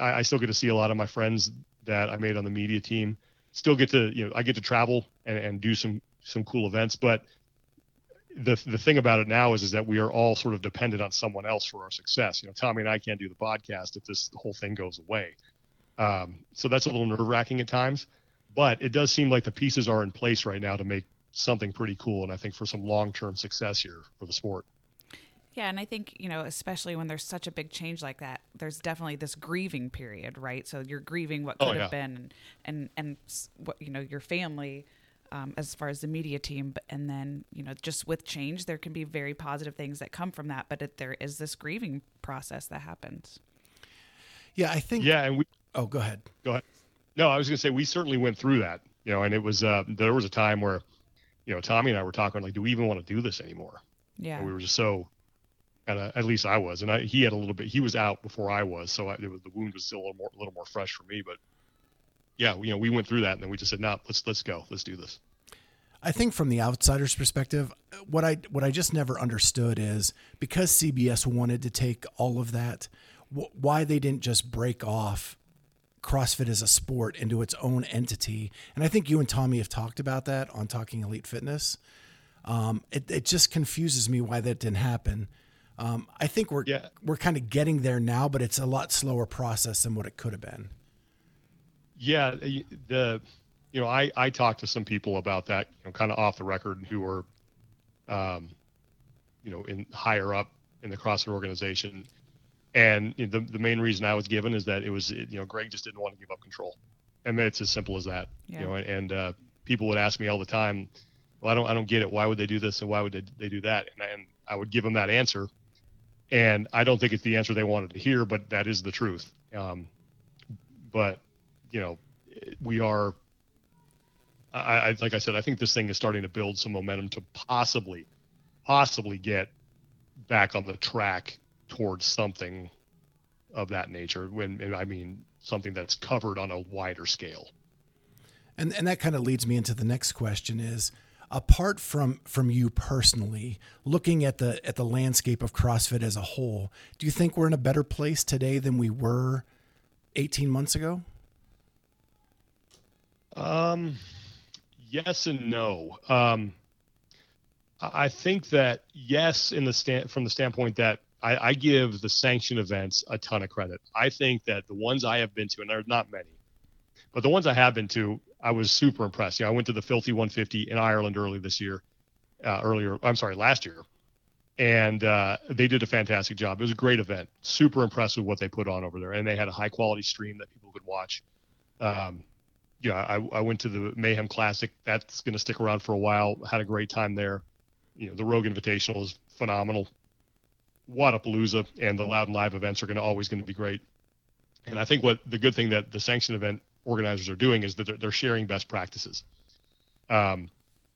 I, I still get to see a lot of my friends that I made on the media team. Still get to you know I get to travel and, and do some some cool events, but the the thing about it now is is that we are all sort of dependent on someone else for our success. You know, Tommy and I can't do the podcast if this whole thing goes away. Um, so that's a little nerve wracking at times, but it does seem like the pieces are in place right now to make something pretty cool. And I think for some long term success here for the sport. Yeah, and I think, you know, especially when there's such a big change like that, there's definitely this grieving period, right? So you're grieving what could Oh, have been and and and what, you know, your family um, as far as the media team, but and then, you know, just with change there can be very positive things that come from that, but it, there is this grieving process that happens. Yeah, I think. Yeah. And we, Oh, go ahead. go ahead. No, I was going to say we certainly went through that, you know, and it was, uh, there was a time where, you know, Tommy and I were talking like, do we even want to do this anymore? Yeah. And we were just so kind of uh, at least I was, and I, he had a little bit. He was out before I was, so I, it was, the wound was still a little more, a little more fresh for me. But yeah, you know, we went through that, and then we just said, "No, let's let's go, let's do this." I think from the outsider's perspective, what I what I just never understood is because CBS wanted to take all of that, wh- why they didn't just break off CrossFit as a sport into its own entity. And I think you and Tommy have talked about that on Talking Elite Fitness. Um, it, it just confuses me why that didn't happen. Um, I think we're Yeah. we're kind of getting there now, but it's a lot slower process than what it could have been. Yeah, the you know, I I talked to some people about that, you know, kind of off the record who were, um, you know, in higher up in the CrossFit organization, and you know, the the main reason I was given is that it was you know Greg just didn't want to give up control, and it's as simple as that. Yeah. You know, and, and uh, people would ask me all the time, well, I don't I don't get it. Why would they do this and why would they, they do that? And, and I would give them that answer, and I don't think it's the answer they wanted to hear, but that is the truth. Um, but you know, we are. I, I like I said, I think this thing is starting to build some momentum to possibly, possibly get back on the track towards something of that nature. When and I mean something that's covered on a wider scale. And and that kind of leads me into the next question is apart from from you personally looking at the at the landscape of CrossFit as a whole, do you think we're in a better place today than we were 18 months ago? Um, yes and no. Um, I I think that yes, in the stand from the standpoint that I, I give the sanctioned events a ton of credit. I think that the ones I have been to, and there's not many, But the ones I have been to, I was super impressed. You know, I went to the Filthy 150 in Ireland early this year, uh, earlier. I'm sorry, last year, and uh, they did a fantastic job. It was a great event. Super impressed with what they put on over there, and they had a high quality stream that people could watch. Um, yeah, I, I went to the Mayhem Classic. That's going to stick around for a while. Had a great time there. You know, the Rogue Invitational is phenomenal. Wodapalooza and the Loud and Live events are going to always going to be great. And I think what the good thing that the sanction event organizers are doing is that they're, they're sharing best practices, um,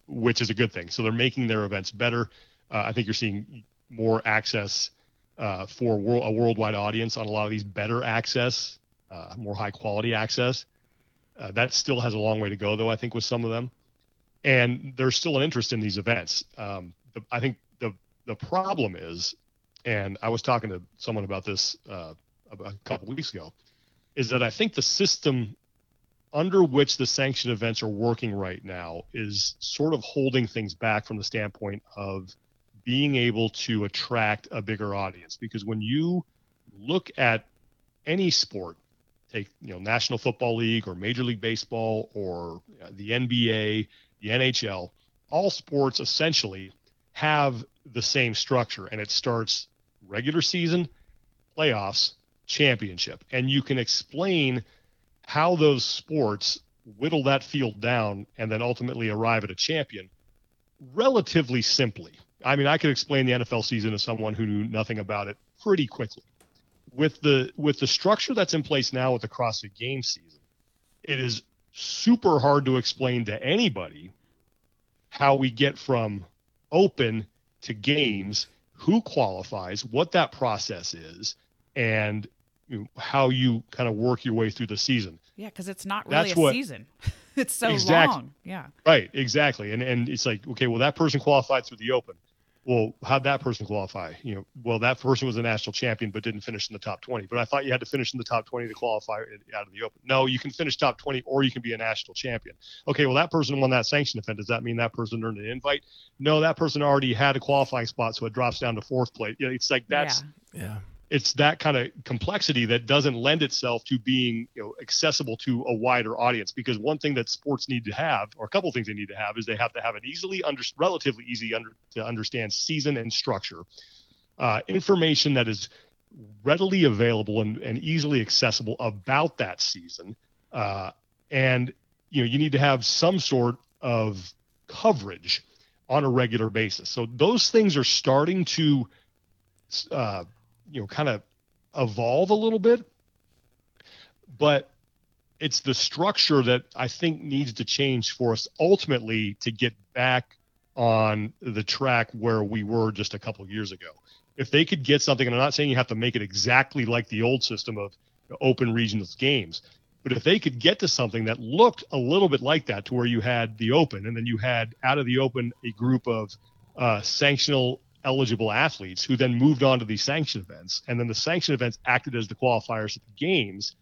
which is a good thing. So they're making their events better. Uh, I think you're seeing more access uh, for world, a worldwide audience on a lot of these better access, uh, more high quality access. Uh, that still has a long way to go, though. I think with some of them, and there's still an interest in these events. Um, the, I think the the problem is, and I was talking to someone about this uh, a couple weeks ago, is that I think the system under which the sanctioned events are working right now is sort of holding things back from the standpoint of being able to attract a bigger audience. Because when you look at any sport take you know national football league or major league baseball or uh, the nba the nhl all sports essentially have the same structure and it starts regular season playoffs championship and you can explain how those sports whittle that field down and then ultimately arrive at a champion relatively simply. I mean, I could explain the NFL season to someone who knew nothing about it pretty quickly. With the with the structure that's in place now with the CrossFit game season, it is super hard to explain to anybody how we get from open to games, who qualifies, what that process is, and you know, how you kind of work your way through the season. Yeah, because it's not really That's a what, season. it's so exactly, long. Yeah. Right. Exactly. And and it's like, okay, well, that person qualified through the Open. Well, how'd that person qualify? You know, well, that person was a national champion but didn't finish in the top 20. But I thought you had to finish in the top 20 to qualify out of the Open. No, you can finish top 20 or you can be a national champion. Okay, well, that person won that sanction event. Does that mean that person earned an invite? No, that person already had a qualifying spot, so it drops down to fourth place. You know, it's like that's yeah. yeah it's that kind of complexity that doesn't lend itself to being you know accessible to a wider audience. Because one thing that sports need to have or a couple things they need to have is they have to have an easily under relatively easy under, to understand season and structure. Uh, information that is readily available and, and easily accessible about that season. Uh, and you know you need to have some sort of coverage on a regular basis. So those things are starting to uh, you know kind of evolve a little bit but it's the structure that I think needs to change for us ultimately to get back on the track where we were just a couple years ago. If they could get something, and I'm not saying you have to make it exactly like the old system of open regional games, but if they could get to something that looked a little bit like that, to where you had the open, and then you had out of the open a group of uh, sanctional eligible athletes who then moved on to these sanction events. And then the sanction events acted as the qualifiers at the games.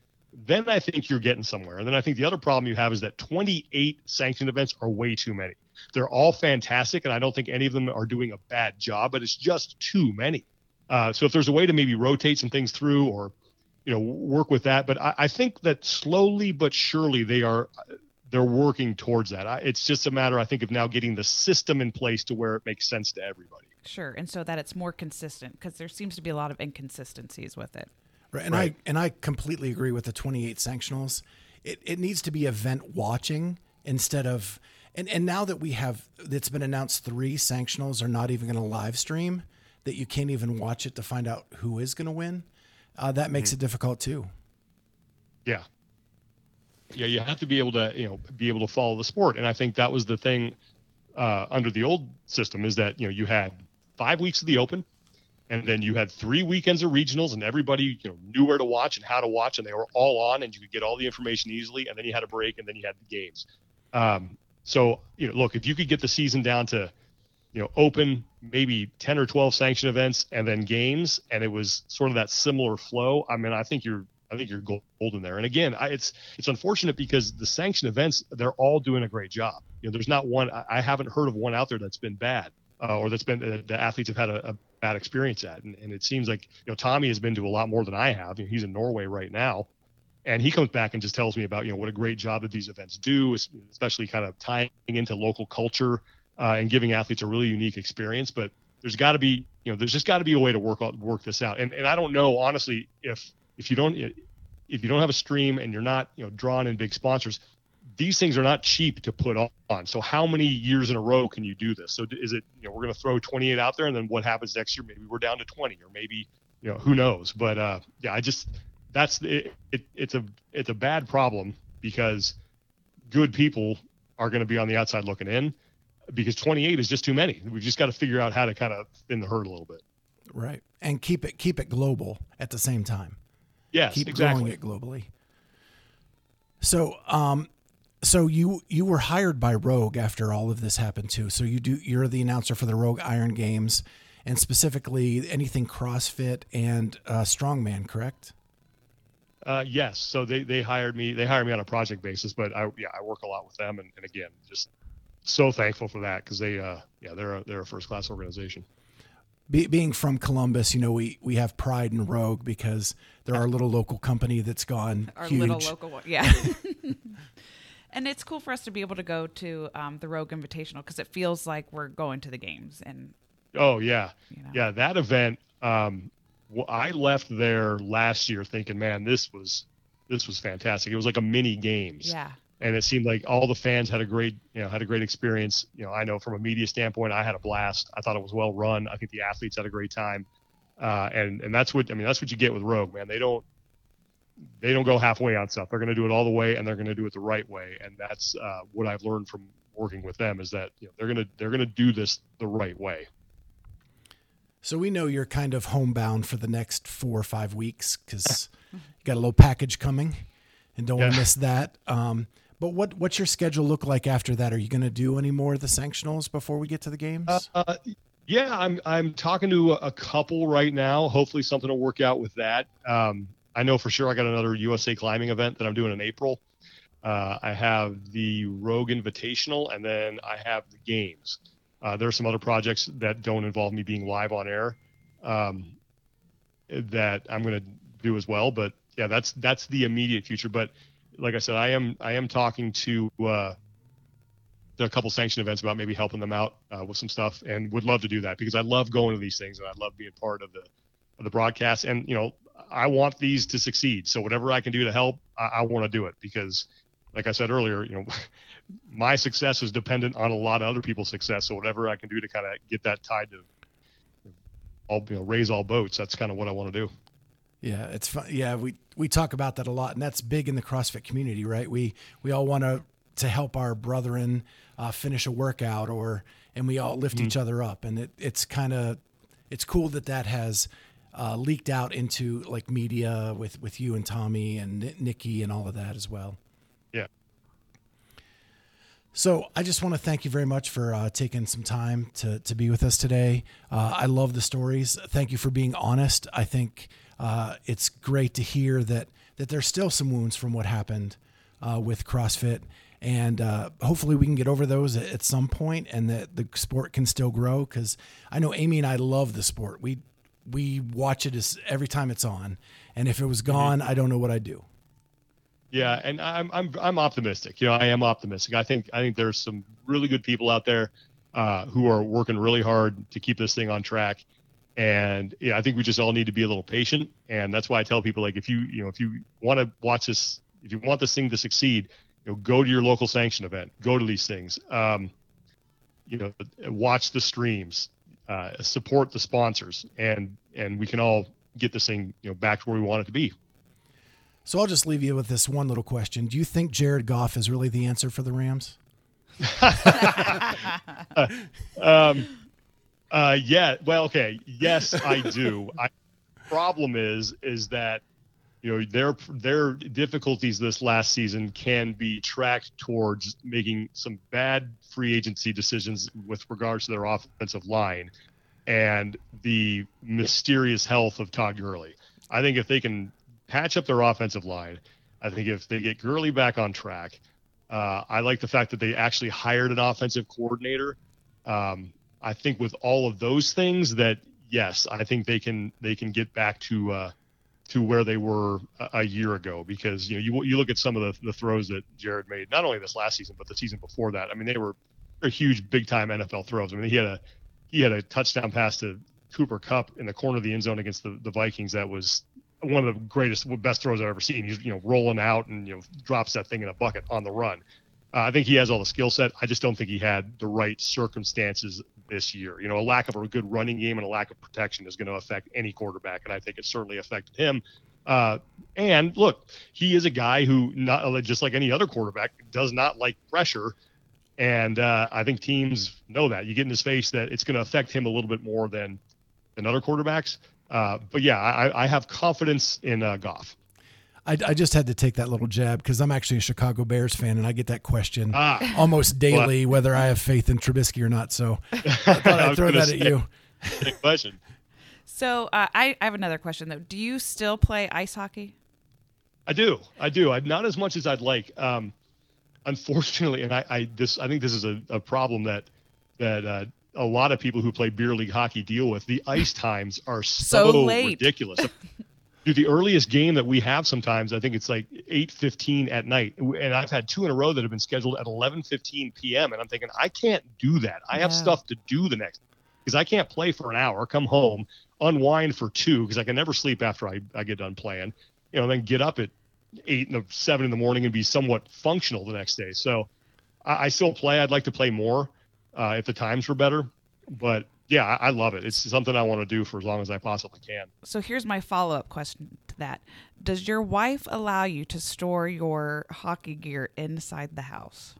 Then I think you're getting somewhere. And then I think the other problem you have is that 28 sanction events are way too many. They're all fantastic, and I don't think any of them are doing a bad job, but it's just too many. Uh, so if there's a way to maybe rotate some things through or you know work with that but I, I, think that slowly but surely they are they're working towards that I, it's just a matter i think of now getting the system in place to where it makes sense to everybody Sure, and so that it's more consistent because there seems to be a lot of inconsistencies with it. Right, and right. I and I completely agree with the 28 sanctionals. It it needs to be event watching instead of and and now that we have it's been announced three sanctionals are not even going to live stream that you can't even watch it to find out who is going to win. Uh, that makes mm-hmm. it difficult too. Yeah. Yeah, you have to be able to, you know, be able to follow the sport, and I think that was the thing uh, under the old system is that you know you had five weeks of the Open, and then you had three weekends of regionals, and everybody you know knew where to watch and how to watch, and they were all on, and you could get all the information easily. And then you had a break, and then you had the games. Um, so you know, look, if you could get the season down to you know open maybe 10 or 12 sanction events and then games and it was sort of that similar flow i mean i think you're i think you're golden there and again I, it's it's unfortunate because the sanction events they're all doing a great job you know there's not one i, I haven't heard of one out there that's been bad uh, or that's been uh, the athletes have had a, a bad experience at. And, and, it seems like you know Tommy has been to a lot more than I have. You know, he's in Norway right now, and he comes back and just tells me about you know what a great job that these events do, especially kind of tying into local culture uh, and giving athletes a really unique experience. But there's got to be you know there's just got to be a way to work work this out. And and I don't know honestly if if you don't if you don't have a stream and you're not you know drawn in big sponsors, these things are not cheap to put on. So how many years in a row can you do this? So is it you know we're going to throw 28 out there and then what happens next year? Maybe we're down to 20 or maybe you know who knows. But uh, yeah, I just that's it, it, it's a it's a bad problem because good people are going to be on the outside looking in because 28 is just too many. We've just got to figure out how to kind of thin the herd a little bit. Right. And keep it keep it global at the same time. Yes, keep exactly. growing it globally. So, um, so you you were hired by Rogue after all of this happened too. So you do you're the announcer for the Rogue Iron Games, and specifically anything CrossFit and uh, Strongman, correct? Uh, yes. So they, they hired me. They hired me on a project basis, but I yeah I work a lot with them, and, and again just so thankful for that because they uh yeah they're a, they're a first class organization. Be, being from Columbus, you know we we have pride in Rogue because they're our little local company that's gone our huge. little local yeah. and it's cool for us to be able to go to um, the Rogue Invitational because it feels like we're going to the games and. Oh yeah, you know. yeah. That event, um, well, I left there last year thinking, man, this was this was fantastic. It was like a mini games. Yeah. And it seemed like all the fans had a great, you know, had a great experience. You know, I know from a media standpoint, I had a blast. I thought it was well run. I think the athletes had a great time. Uh, and and that's what I mean. That's what you get with Rogue, man. They don't they don't go halfway on stuff. They're going to do it all the way, and they're going to do it the right way. And that's uh, what I've learned from working with them is that you know, they're going to they're going to do this the right way. So we know you're kind of homebound for the next four or five weeks because you got a little package coming, and don't want to Yeah. miss that. Um, but what what's your schedule look like after that? Are you going to do any more of the sanctionals before we get to the games? Uh, yeah, I'm I'm talking to a, a couple right now. Hopefully, something will work out with that. Um, I know for sure I got another USA climbing event that I'm doing in April. Uh, I have the Rogue Invitational, and then I have the games. Uh, there are some other projects that don't involve me being live on air um, that I'm going to do as well. But yeah, that's that's the immediate future. But like I said, I am I am talking to uh, a couple sanction events about maybe helping them out uh, with some stuff, and would love to do that because I love going to these things and I love being part of the of the broadcast. And you know, I want these to succeed. So whatever I can do to help, I, I want to do it because, like I said earlier, you know, my success is dependent on a lot of other people's success. So whatever I can do to kind of get that tied to all you know raise all boats, that's kind of what I want to do. Yeah, it's fun. Yeah, we we talk about that a lot, and that's big in the CrossFit community, right? We we all want to to help our brethren uh, finish a workout, or and we all lift each other up, and it, it's kind of it's cool that that has uh, leaked out into like media with with you and Tommy and Nikki and all of that as well. Yeah. So I just want to thank you very much for uh, taking some time to to be with us today. Uh, I love the stories. Thank you for being honest. I think uh, it's great to hear that that there's still some wounds from what happened uh, with CrossFit, and uh, hopefully we can get over those at, at some point, and that the sport can still grow. Because I know Amy and I love the sport. We we watch it as every time it's on, and if it was gone, I don't know what I'd do. Yeah, and I'm I'm I'm optimistic. You know, I am optimistic. I think I think there's some really good people out there uh, who are working really hard to keep this thing on track. And yeah, I think we just all need to be a little patient. And that's why I tell people like if you you know if you want to watch this, if you want this thing to succeed, you know, go to your local sanction event, go to these things. Um, you know, watch the streams, uh, support the sponsors, and and we can all get this thing you know back to where we want it to be. So I'll just leave you with this one little question: Do you think Jared Goff is really the answer for the Rams? um, uh, yeah. Well, okay. Yes, I do. I, problem is, is that you know their their difficulties this last season can be tracked towards making some bad free agency decisions with regards to their offensive line and the mysterious health of Todd Gurley. I think if they can patch up their offensive line, I think if they get Gurley back on track, uh, I like the fact that they actually hired an offensive coordinator. Um, I think with all of those things, that yes, I think they can they can get back to uh, to where they were a, a, year ago because you know you you look at some of the, the throws that Jared made not only this last season but the season before that. I mean they were they're huge big time NFL throws. I mean he had a he had a touchdown pass to Cooper Kupp in the corner of the end zone against the, the Vikings that was one of the greatest best throws I've ever seen. He's you know rolling out and you know drops that thing in a bucket on the run. Uh, I think he has all the skill set. I just don't think he had the right circumstances this year. You know, a lack of a good running game and a lack of protection is going to affect any quarterback, and I think it certainly affected him. Uh, and look, he is a guy who, not just like any other quarterback, does not like pressure. And uh, I think teams know that. You get in his face that it's going to affect him a little bit more than than other quarterbacks. Uh, but yeah, I, I, have confidence in uh, Goff. I, I, just had to take that little jab because I'm actually a Chicago Bears fan, and I get that question ah, almost daily well, whether I have faith in Trubisky or not. So I thought I'd throw that say, at you. Good question. So uh, I, I have another question though. Do you still play ice hockey? I do. I do. I not as much as I'd like. Um, unfortunately, and I, I this I think this is a, a problem that that uh, a lot of people who play beer league hockey deal with. The ice times are so, so ridiculous. Dude, the earliest game that we have sometimes, I think it's like 8:15 at night, and I've had two in a row that have been scheduled at 11:15 p.m. And I'm thinking, I can't do that. I have stuff to do the next because I can't play for an hour, come home, unwind for two because I can never sleep after I, I get done playing, you know, then get up at eight and seven in the morning and be somewhat functional the next day. So I, I still play. I'd like to play more uh, if the times were better, but yeah, I, I love it. It's something I want to do for as long as I possibly can. So here's my follow up question to that: Does your wife allow you to store your hockey gear inside the house?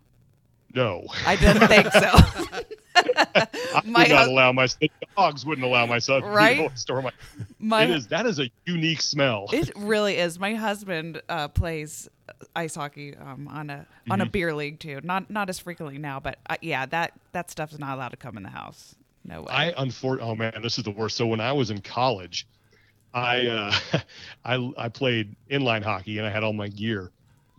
No, I didn't think so. I my would not allow my dogs wouldn't allow my son right? to store my. my it is that is a unique smell. It really is. My husband uh, plays ice hockey um, on a mm-hmm. on a mm-hmm. beer league too. Not not as frequently now, but uh, yeah, that that stuff is not allowed to come in the house. No way. I unfortunately, oh man, this is the worst. So when I was in college, I uh, I I played inline hockey and I had all my gear,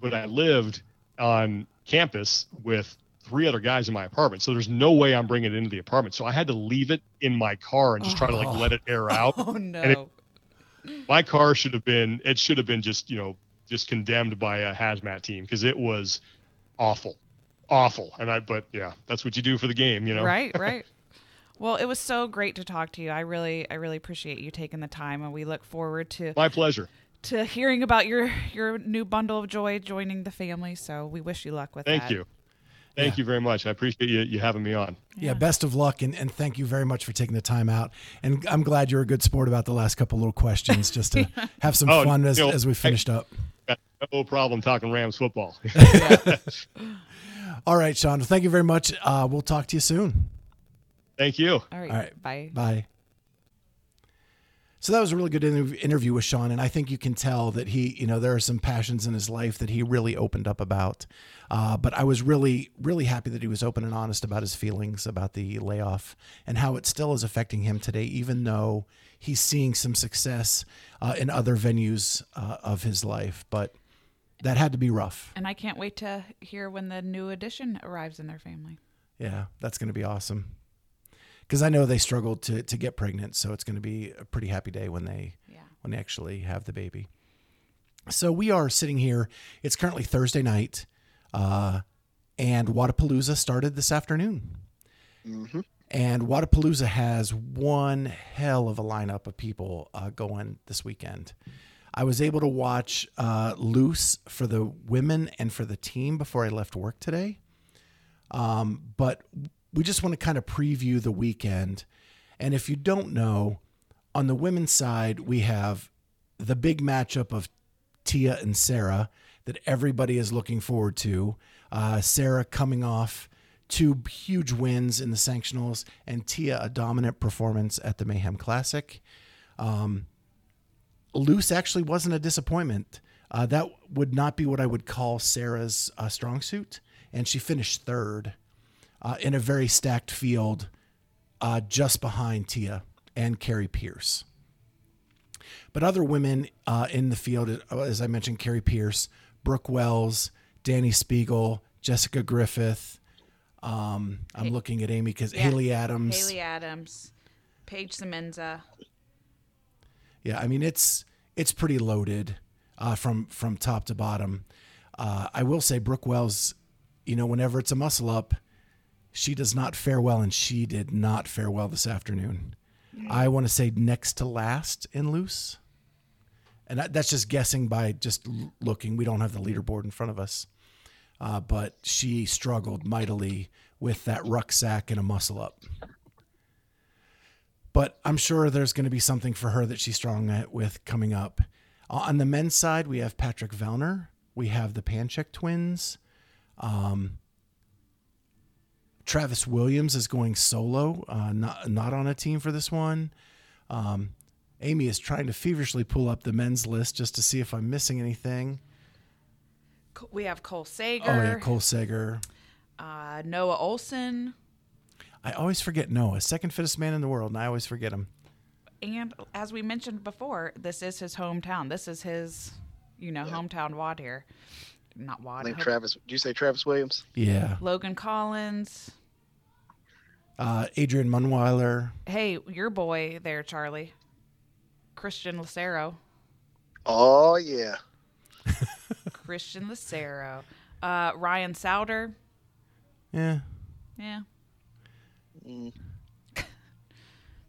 but I lived on campus with three other guys in my apartment. So there's no way I'm bringing it into the apartment. So I had to leave it in my car and just oh. try to like let it air out. Oh no. It, my car should have been it should have been just, you know, just condemned by a hazmat team because it was awful. Awful. And I but yeah, that's what you do for the game, you know. Right, right. Well, it was so great to talk to you. I really, I really appreciate you taking the time, and we look forward to my pleasure to hearing about your your new bundle of joy joining the family. So we wish you luck with thank that. Thank you. Thank yeah. you very much. I appreciate you, you having me on. Yeah. yeah, best of luck and, and thank you very much for taking the time out. And I'm glad you're a good sport about the last couple little questions just to yeah. have some oh, fun as, know, as we finished up. No problem talking Rams football. All right, Sean. Thank you very much. Uh, we'll talk to you soon. Thank you. All right. All right. Bye. Bye. So that was a really good interview with Sean, and I think you can tell that he, you know, there are some passions in his life that he really opened up about. Uh, but I was really, really happy that he was open and honest about his feelings about the layoff and how it still is affecting him today, even though he's seeing some success uh, in other venues uh, of his life. But that had to be rough. And I can't wait to hear when the new addition arrives in their family. Yeah, that's going to be awesome because I know they struggled to to get pregnant, so it's going to be a pretty happy day when they yeah. when they actually have the baby. So we are sitting here. It's currently Thursday night, uh, and Wodapalooza started this afternoon. Mm-hmm. And Wodapalooza has one hell of a lineup of people uh, going this weekend. I was able to watch uh, Loose for the women and for the team before I left work today. Um, but we just want to kind of preview the weekend. And if you don't know, on the women's side, we have the big matchup of Tia and Sarah that everybody is looking forward to. Uh, Sarah coming off two huge wins in the sanctionals, and Tia a dominant performance at the Mayhem Classic. Um, actually wasn't a disappointment. Uh, that would not be what I would call Sarah's uh, strong suit, and she finished third uh, in a very stacked field uh, just behind Tia and Kari Pearce. But other women uh, in the field, uh, as I mentioned, Kari Pearce, Brooke Wells, Dani Speegle, Jessica Griffith. Um, I'm looking at Amy because yeah. Haley Adams. Haley Adams, Paige Semenza. Yeah, I mean it's it's pretty loaded uh, from from top to bottom. Uh, I will say Brooke Wells, you know, whenever it's a muscle up, she does not fare well, and she did not fare well this afternoon. I want to say next to last in loose, and that's just guessing by just looking. We don't have the leaderboard in front of us, uh, but she struggled mightily with that rucksack and a muscle up. But I'm sure there's going to be something for her that she's strong with coming up. Uh, on the men's side, we have Patrick Vellner. We have the Panchik twins. Um, Travis Williams is going solo, uh, not not on a team for this one. Um, Amy is trying to feverishly pull up the men's list just to see if I'm missing anything. We have Cole Sager, Oh yeah, Cole Sager. uh, Noah Ohlsen, I always forget Noah, second fittest man in the world, and I always forget him. and as we mentioned before, this is his hometown. This is his, you know, hometown wad here. Not I wad. think Travis. Did you say Travis Williams? Yeah, Logan Collins. Uh, Adrian Mundwiler. Hey, your boy there, Charlie. Christian Lucero. Oh yeah. Christian Lucero. Uh, Ryan Souter. Yeah, Yeah. Mm.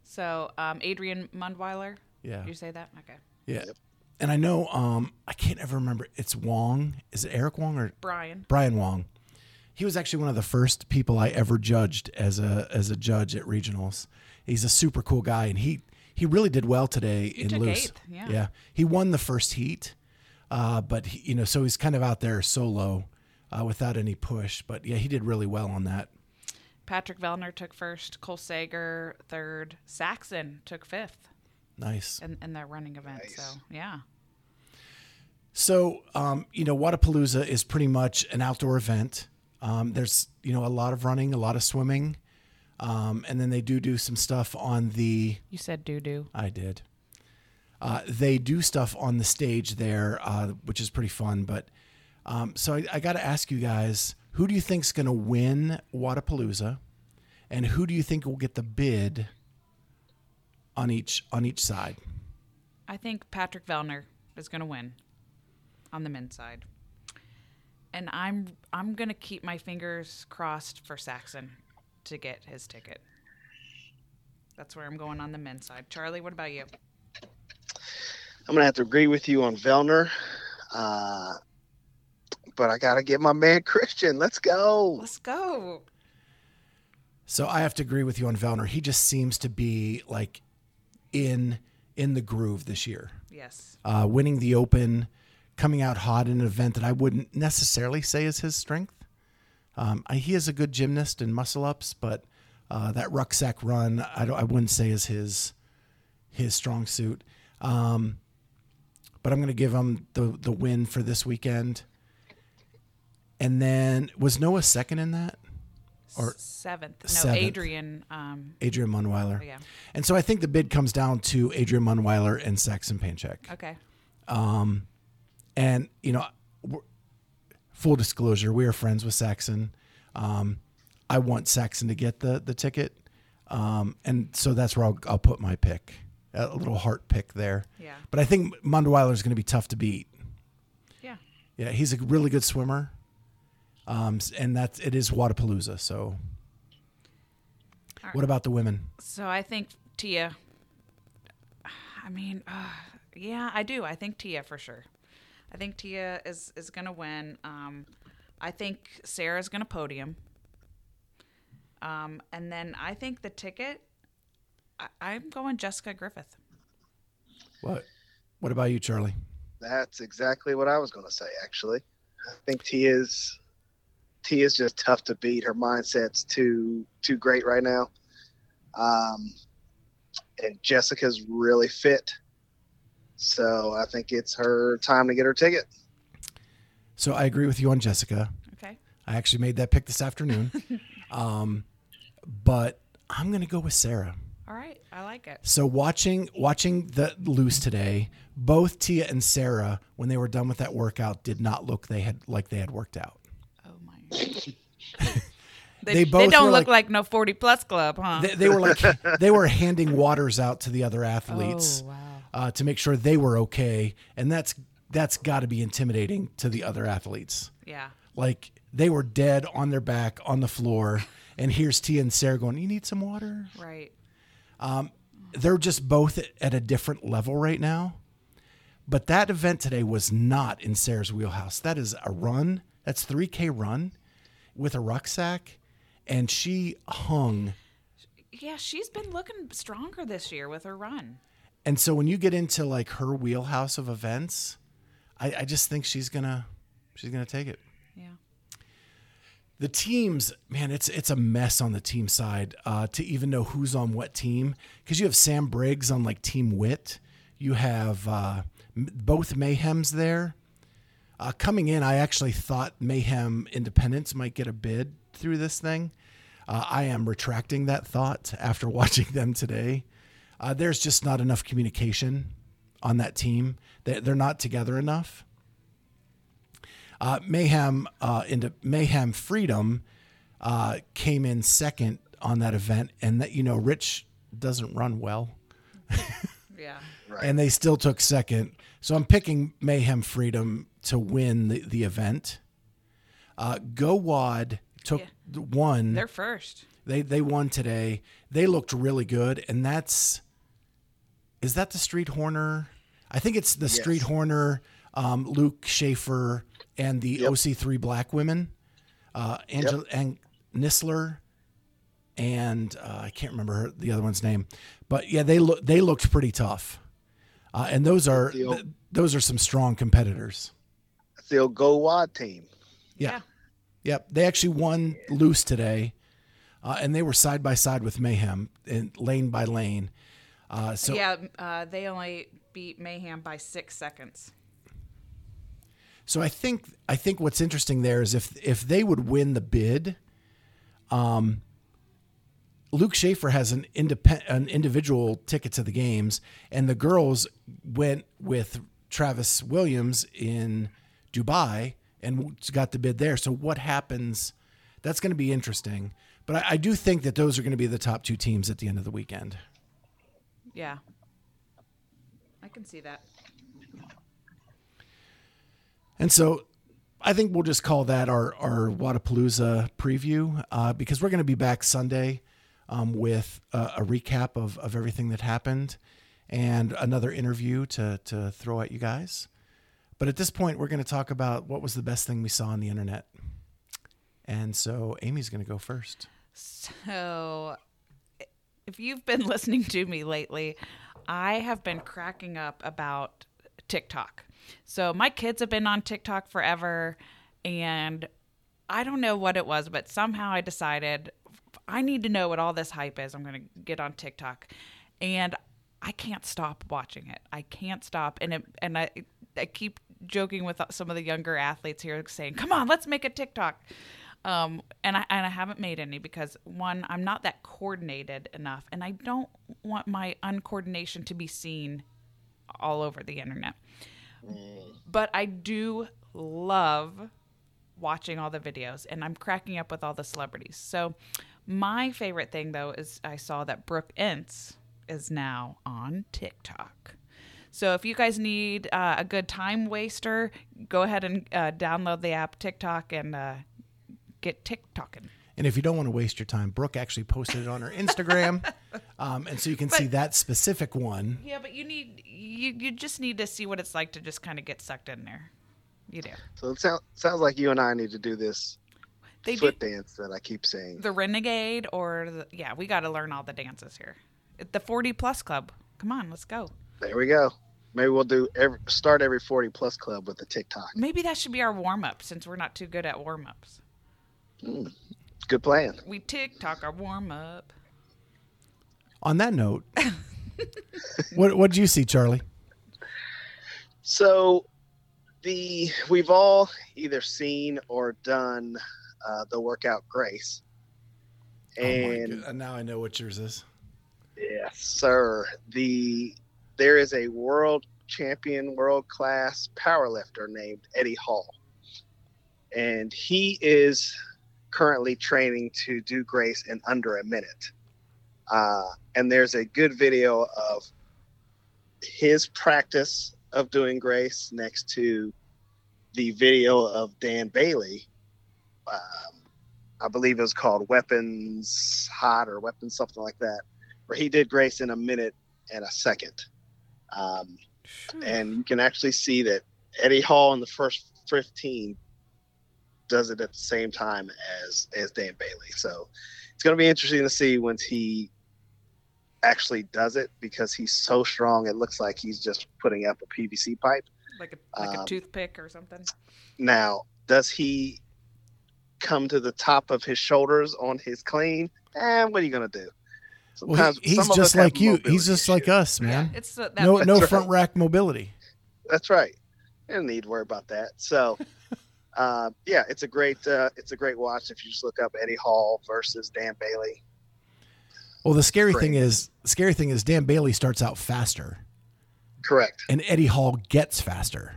So um, Adrian Mundwiler. yeah, Did you say that? Okay. yeah. And I know um, I can't ever remember. It's Wong. Is it Eric Wong or Brian. Brian Wong? He was actually one of the first people I ever judged as a as a judge at regionals. He's a super cool guy, and he he really did well today in loose. eighth, yeah. yeah, he won the first heat, uh, but he, you know, so he's kind of out there solo uh, without any push. But yeah, he did really well on that. Patrick Vellner took first. Cole Sager third. Saxon took fifth Nice. in, in that running event. Nice. So yeah. So, um, you know, Wodapalooza is pretty much an outdoor event. Um, there's, you know, a lot of running, a lot of swimming. Um, and then they do do some stuff on the, You said doo doo. I did. Uh, they do stuff on the stage there, uh, which is pretty fun. But um, so I, I got to ask you guys, who do you think's going to win Wodapalooza, and who do you think will get the bid on each on each side? I think Patrick Vellner is going to win on the men's side. And I'm I'm going to keep my fingers crossed for Saxon to get his ticket. That's where I'm going on the men's side. Charlie, what about you? I'm gonna have to agree with you on Vellner. Uh, but I gotta get my man Christian. Let's go. Let's go. So I have to agree with you on Vellner. He just seems to be like in in the groove this year. Yes. Uh, winning the Open, coming out hot in an event that I wouldn't necessarily say is his strength. Um, I, he is a good gymnast and muscle ups, but uh, that rucksack run I, don't, I wouldn't say is his his strong suit. Um, but I'm going to give him the the win for this weekend. And then was Noah second in that? Or- seventh. No, Seventh. Adrian. Um, Adrian Mundwiler. oh, yeah. And so I think the bid comes down to Adrian Mundwiler and Saxon Panchik. Okay. And, you know, full disclosure, we are friends with Saxon. Um, I want Saxon to get the, the ticket. Um, and so that's where I'll, I'll put my pick, a little heart pick there. Yeah. But I think Mundwiler is going to be tough to beat. Yeah. Yeah, he's a really good swimmer. Um, and that's, it is Wodapalooza. So All what about the women? So I think Tia. I mean, uh, yeah, I do. I think Tia for sure. I think Tia is is gonna win. Um, I think Sarah's gonna podium. Um, and then I think the ticket. I, I'm going Jessica Griffith. What, what about you, Charlie? That's exactly what I was gonna say. Actually, I think Tia's Tia's just tough to beat. Her mindset's too too great right now. Um, and Jessica's really fit. So I think it's her time to get her ticket. So I agree with you on Jessica. Okay. I actually made that pick this afternoon. um, but I'm going to go with Sarah. All right. I like it. So watching watching the loose today, both Tia and Sarah, when they were done with that workout, did not look they had like they had worked out. Oh my. they, They they, both don't look like- like, no 40 plus club, huh? They, they were like they were handing waters out to the other athletes. Oh, wow. Uh, to make sure they were okay, and that's that's got to be intimidating to the other athletes. Yeah. Like they were dead on their back on the floor, and here's Tia and Sarah going, "You need some water." Right. They're just both at a different level right now. But that event today was not in Sarah's wheelhouse. That is a run. That's 3K run with a rucksack, and she hung. Yeah, she's been looking stronger this year with her run. And so when you get into like her wheelhouse of events, I, I just think she's gonna she's gonna take it. Yeah. The teams, man, it's it's a mess on the team side uh, to even know who's on what team because you have Sam Briggs on like Team Wit, you have uh, m- both Mayhems there. Uh, coming in, I actually thought Mayhem Independence might get a bid through this thing. Uh, I am retracting that thought after watching them today. Uh, there's just not enough communication on that team. They, they're not together enough. Uh, Mayhem uh, into Mayhem Freedom uh, came in second on that event, and that you know Rich doesn't run well, Yeah. Right. and they still took second. So I'm picking Mayhem Freedom to win the, the event. Uh, Go Wad took Yeah. one. They're first. They they won today. They looked really good, and that's is that the Street Horner? I think it's the Street Horner, um, Luke Schaefer, and the Yep. OC3 Black women, uh, Angela and Nisler, and uh, I can't remember her, the other one's name, but yeah, they look they looked pretty tough, uh, and those are The old- th- those are some strong competitors. That's the old Go Wad team. Yeah. Yeah. Yep. They actually won loose today, uh, and they were side by side with Mayhem and lane by lane. Uh, so yeah, uh, they only beat Mayhem by six seconds. so I think I think what's interesting there is if if they would win the bid, um, Luke Schaefer has an independent an individual ticket to the games, and the girls went with Travis Williams in Dubai and got the bid there. So what happens? That's going to be interesting. But I, I do think that those are going to be the top two teams at the end of the weekend. Yeah. I can see that. And so I think we'll just call that our, our Wodapalooza preview uh, because we're going to be back Sunday um, with a, a recap of, of everything that happened and another interview to, to throw at you guys. But at this point, we're going to talk about what was the best thing we saw on the internet. And so Amy's going to go first. So, if you've been listening to me lately, I have been cracking up about TikTok. So, my kids have been on TikTok forever, and I don't know what it was, but somehow I decided I need to know what all this hype is. I'm going to get on TikTok. And I can't stop watching it. I can't stop. And it, and I I keep joking with some of the younger athletes here saying, "Come on, let's make a TikTok." Um, and I and I haven't made any because one, I'm not that coordinated enough, and I don't want my uncoordination to be seen all over the internet. But I do love watching all the videos, and I'm cracking up with all the celebrities. So my favorite thing though is I saw that Brooke Ince is now on TikTok. So if you guys need uh, a good time waster, go ahead and uh, download the app TikTok and uh, get TikToking. And if you don't want to waste your time, Brooke actually posted it on her Instagram. um, and so you can see that specific one. Yeah, but you need you you just need to see what it's like to just kind of get sucked in there. You do. So it sounds sounds like you and I need to do this They do foot dance that I keep saying. the renegade or the, yeah, we got to learn all the dances here. The 40 plus club. Come on, let's go. There we go. Maybe we'll do every start every forty plus club with a TikTok. Maybe that should be our warm up since we're not too good at warm ups. Good plan. We TikTok our warm up. On that note, what what did you see, Charlie? So the we've all either seen or done uh, the workout Grace. And oh my now I know what yours is. Yes, sir. The there is a world champion, world class powerlifter named Eddie Hall, and he is currently training to do grace in under a minute. Uh, and there's a good video of his practice of doing grace next to the video of Dan Bailey. Um, I believe it was called Weapons Hot or Weapons something like that, where he did grace in a minute and a second. Um, and you can actually see that Eddie Hall in the first 15 does it at the same time as as Dan Bailey. So it's going to be interesting to see once he actually does it because he's so strong. It looks like he's just putting up a PVC pipe. like a like um, a toothpick or something. Now, does he come to the top of his shoulders on his clean? And what are you going to do? Well, he- he's some of us just like you. He's mobility just like us, man. It's uh, that No, no That's front right. rack mobility. That's right. You don't need to worry about that. So, uh, yeah, it's a great uh, it's a great watch if you just look up Eddie Hall versus Dan Bailey. Well, the scary Great. thing is, scary thing is, Dan Bailey starts out faster, Correct. and Eddie Hall gets faster.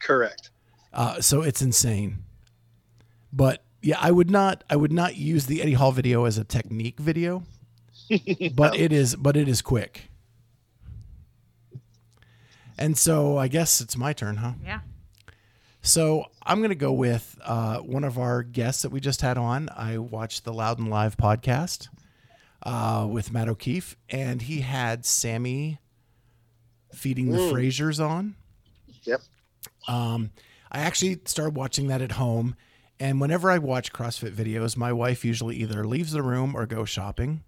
Correct. Uh, so it's insane. But yeah, I would not, I would not use the Eddie Hall video as a technique video, but it is, but it is quick. And so I guess it's my turn, huh? yeah. So I'm going to go with uh, one of our guests that we just had on. I watched the Loud and Live podcast uh, with Matt O'Keefe, and he had Sammy feeding the Mm. Frasers on. Yep. Um, I actually started watching that at home, and whenever I watch CrossFit videos, my wife usually either leaves the room or goes shopping.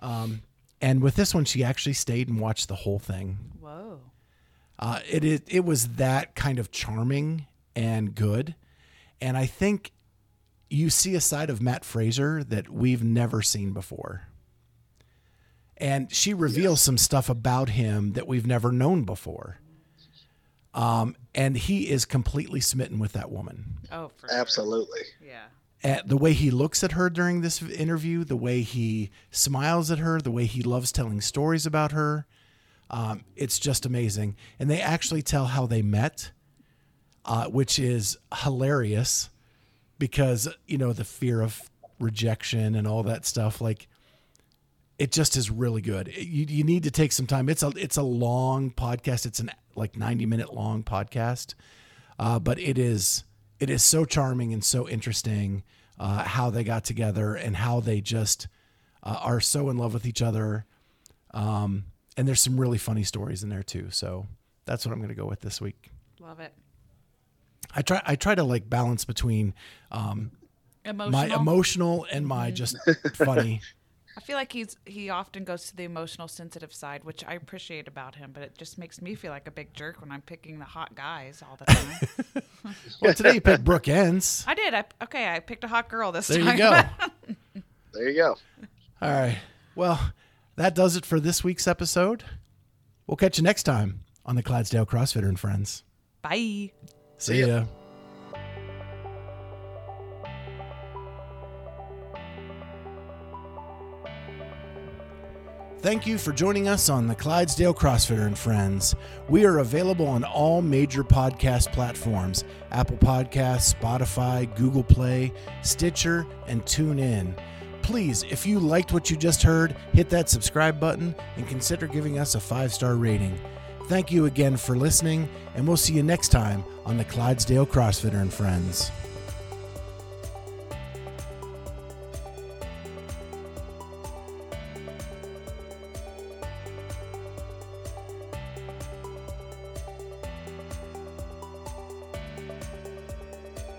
Um, and with this one, she actually stayed and watched the whole thing. Whoa. Uh, it, it it was that kind of charming and good, and I think you see a side of Mat Fraser that we've never seen before. And she reveals some stuff about him that we've never known before. Um, and he is completely smitten with that woman. Oh, for sure. Absolutely. Yeah. At the way he looks at her during this interview, the way he smiles at her, the way he loves telling stories about her, um, it's just amazing. And they actually tell how they met, uh, which is hilarious because, you know, the fear of rejection and all that stuff. Like, it just is really good. It- you, you need to take some time. It's a it's a long podcast. It's an like 90 minute long podcast. Uh, but it is it is so charming and so interesting uh, how they got together and how they just uh, are so in love with each other. Um, and there's some really funny stories in there too. So that's what I'm going to go with this week. Love it. I try I try to like balance between um, Emotional. my emotional and my just funny. I feel like he's he often goes to the emotional, sensitive side, which I appreciate about him. But it just makes me feel like a big jerk when I'm picking the hot guys all the time. Well, today you picked Brooke Ence. I did. I okay. I picked a hot girl this There time. There you go. There you go. All right. Well, that does it for this week's episode. We'll catch you next time on the Clydesdale CrossFitter and Friends. Bye. See, See ya. ya. Thank you for joining us on the Clydesdale CrossFitter and Friends. We are available on all major podcast platforms Apple Podcasts, Spotify, Google Play, Stitcher, and TuneIn. Please, if you liked what you just heard, hit that subscribe button and consider giving us a five star rating. Thank you again for listening, and we'll see you next time on the Clydesdale CrossFitter and Friends.